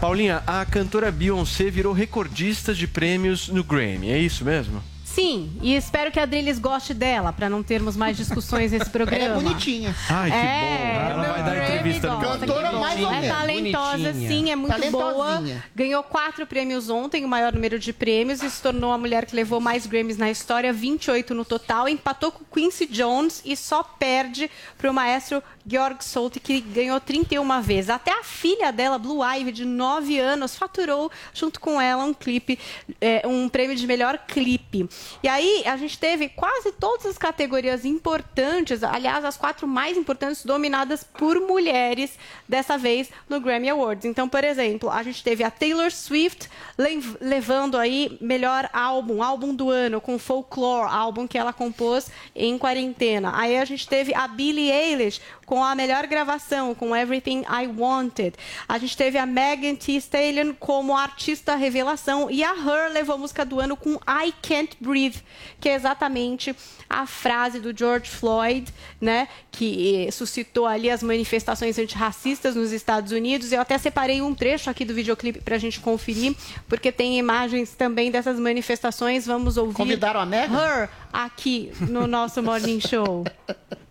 Paulinha, a cantora Beyoncé virou recordista de prêmios no Grammy, é isso mesmo? Sim, e espero que a Adriles goste dela, pra não termos mais discussões nesse programa. Ela é bonitinha. Ai, que É, bom. Ela meu vai dar Grammy entrevista no Cantora mais ou É menos. talentosa, Bonitinha. sim, é muito boa. Ganhou quatro prêmios ontem, o maior número de prêmios, e se tornou a mulher que levou mais Grammys na história, 28 no total. Empatou com Quincy Jones e só perde pro maestro Georg Solti, que ganhou 31 vezes. Até a filha dela, Blue Ivy, de 9 anos, faturou junto com ela um clipe, é, um prêmio de melhor clipe. E aí a gente teve quase todas as categorias importantes, aliás, as quatro mais importantes dominadas por mulheres, dessa vez no Grammy Awards. Então, por exemplo, a gente teve a Taylor Swift lev- levando aí melhor álbum, álbum do ano, com Folklore, álbum que ela compôs em quarentena. Aí a gente teve a Billie Eilish com a melhor gravação, com Everything I Wanted. A gente teve a Megan Thee Stallion como artista revelação e a Her levou a música do ano com I Can't Breathe, que é exatamente a frase do George Floyd, né, que eh, suscitou ali as manifestações antirracistas nos Estados Unidos. Eu até separei um trecho aqui do videoclipe para a gente conferir, porque tem imagens também dessas manifestações. Vamos ouvir Convidaram a Megan? Her aqui no nosso Morning Show.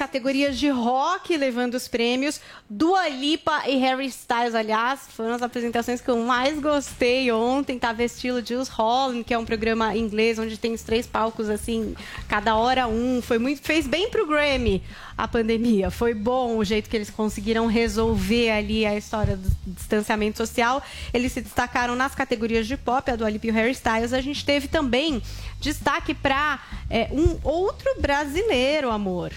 categorias de rock levando os prêmios. Dua Lipa e Harry Styles, aliás, foram as apresentações que eu mais gostei ontem. Tava estilo Jules Holland, que é um programa inglês onde tem os três palcos assim, cada hora um. Foi muito, fez bem pro Grammy a pandemia. Foi bom o jeito que eles conseguiram resolver ali a história do distanciamento social. Eles se destacaram nas categorias de pop, a Dua Lipa e o Harry Styles. A gente teve também destaque para um outro brasileiro, amor.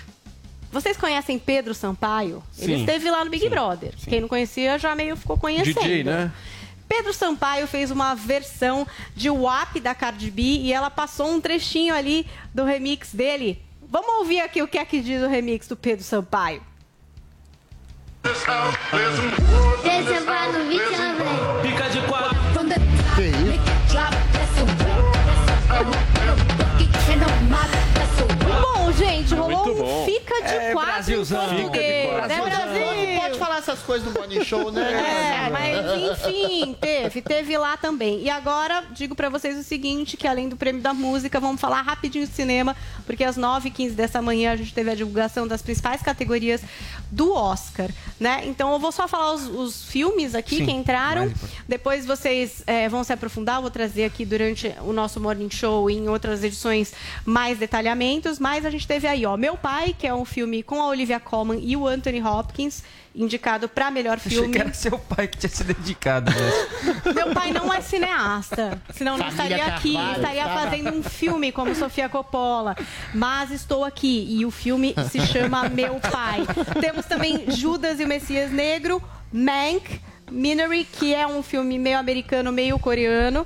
Vocês conhecem Pedro Sampaio? Ele Sim, esteve lá no Big sim, Brother. sim. Quem não conhecia já meio ficou conhecendo. DJ, né? Pedro Sampaio fez uma versão de WAP da Cardi B e ela passou um trechinho ali do remix dele. Vamos ouvir aqui o que é que diz o remix do Pedro Sampaio. Fica de quatro. Que isso? Gente, rolou Muito um bom. fica de É, quatro em Brasilzão. português. Fica de Né, quatro. Brasil? Essas coisas no Morning Show, né? É, mas enfim, teve, teve lá também. E agora, digo pra vocês o seguinte, que além do prêmio da música, vamos falar rapidinho de cinema, porque às 9h15 dessa manhã a gente teve a divulgação das principais categorias do Oscar, né? Então eu vou só falar os, os filmes aqui Sim, que entraram. Depois vocês é, vão se aprofundar, eu vou trazer aqui durante o nosso Morning Show e em outras edições mais detalhamentos. Mas a gente teve aí, ó, Meu Pai, que é um filme com a Olivia Colman e o Anthony Hopkins, indicado para melhor Achei filme. que era seu pai que tinha se dedicado. Né? Meu pai não é cineasta, senão não estaria aqui, Carvalho, estaria fazendo um filme como Sofia Coppola. Mas estou aqui e o filme se chama Meu Pai. Temos também Judas e o Messias Negro, Mank, Minery, que é um filme meio americano, meio coreano,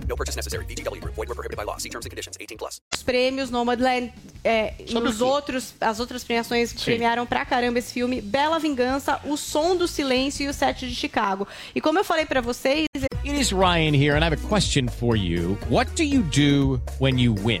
No purchase necessary. Void were prohibited by law. See terms and conditions. 18 plus. Os prêmios Nomadland é, e os outros, as outras premiações que premiaram pra caramba esse filme, Bela Vingança, O Som do Silêncio e o Sete de Chicago. E como eu falei pra vocês, It is Ryan here, and I have a question for you. What do you do when you win?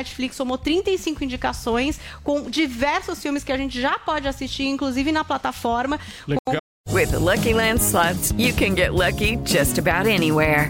Netflix somou 35 indicações com diversos filmes que a gente já pode assistir, inclusive na plataforma. Com With the Lucky Land slots, you can get lucky just about anywhere.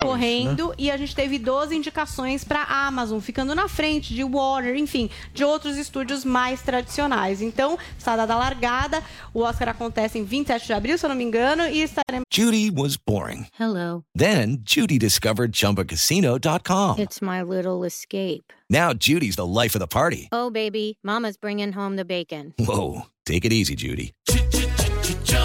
Correndo e a gente teve 12 indicações para Amazon, ficando na frente de Warner, enfim, de outros estúdios mais tradicionais. Então, está dada a largada. O Oscar acontece em 27 de abril, se eu não me engano, e estaremos Judy was boring. Hello. Then Judy discovered ChumbaCasino.com. It's my little escape. Now Judy's the life of the party. Oh, baby, Mama's bringing home the bacon. Whoa, take it easy, Judy.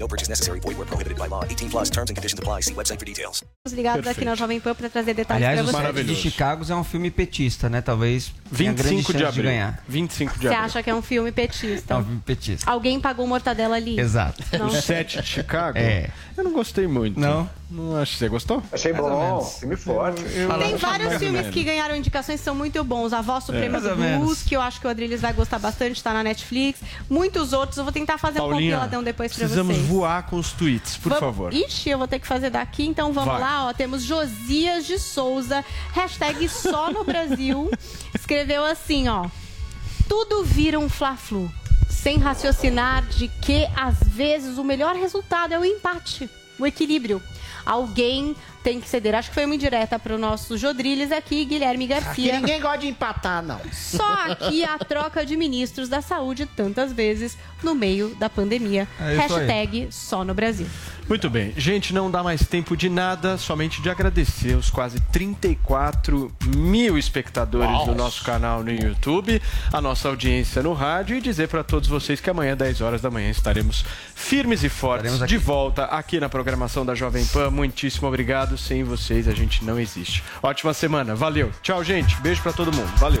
No purchase necessary. Void were prohibited by law. 18 plus terms and conditions apply. See website for details. ligados aqui na Jovem Pan para trazer detalhes Aliás, para o vocês. Sete de Chicago é um filme petista, né? Talvez tenha grande 25 de abril. ganhar. 25 de Você abril. acha que é um filme petista? É um filme petista. Alguém pagou mortadela ali? Exato. Não. O 7 de Chicago? É. Eu não gostei muito. Não? Não acho. Você gostou? Achei Mais bom, filme forte. Tem vários mais ou filmes que ganharam indicações que são muito bons. A Voz Suprema É. Do Blues, que eu acho que o Adriles vai gostar bastante, tá na Netflix. Muitos outros. Eu vou tentar fazer um Paulinha, compiladão depois pra precisamos vocês. Voar com os tweets, por Vamos- favor. Ixi, eu vou ter que fazer daqui, então vamos Vai. lá, ó. Temos Josias de Souza, hashtag só no Brasil. Escreveu assim, ó. Tudo vira um fla-flu. Sem raciocinar de que, às vezes, o melhor resultado é o empate, o equilíbrio. Alguém tem que ceder. Acho que foi uma indireta para o nosso Jodriles aqui, Guilherme Aqui Garcia. ninguém gosta de empatar, não. Só aqui a troca de ministros da saúde tantas vezes no meio da pandemia. É isso aí. Hashtag só no Brasil. Muito bem, gente, não dá mais tempo de nada, somente de agradecer os quase 34 mil espectadores Uau. do nosso canal no YouTube, a nossa audiência no rádio e dizer para todos vocês que amanhã, 10 horas da manhã, estaremos firmes e fortes de volta aqui na programação da Jovem Pan. Muitíssimo obrigado, sem vocês a gente não existe. Ótima semana, valeu. Tchau, gente, beijo para todo mundo, valeu.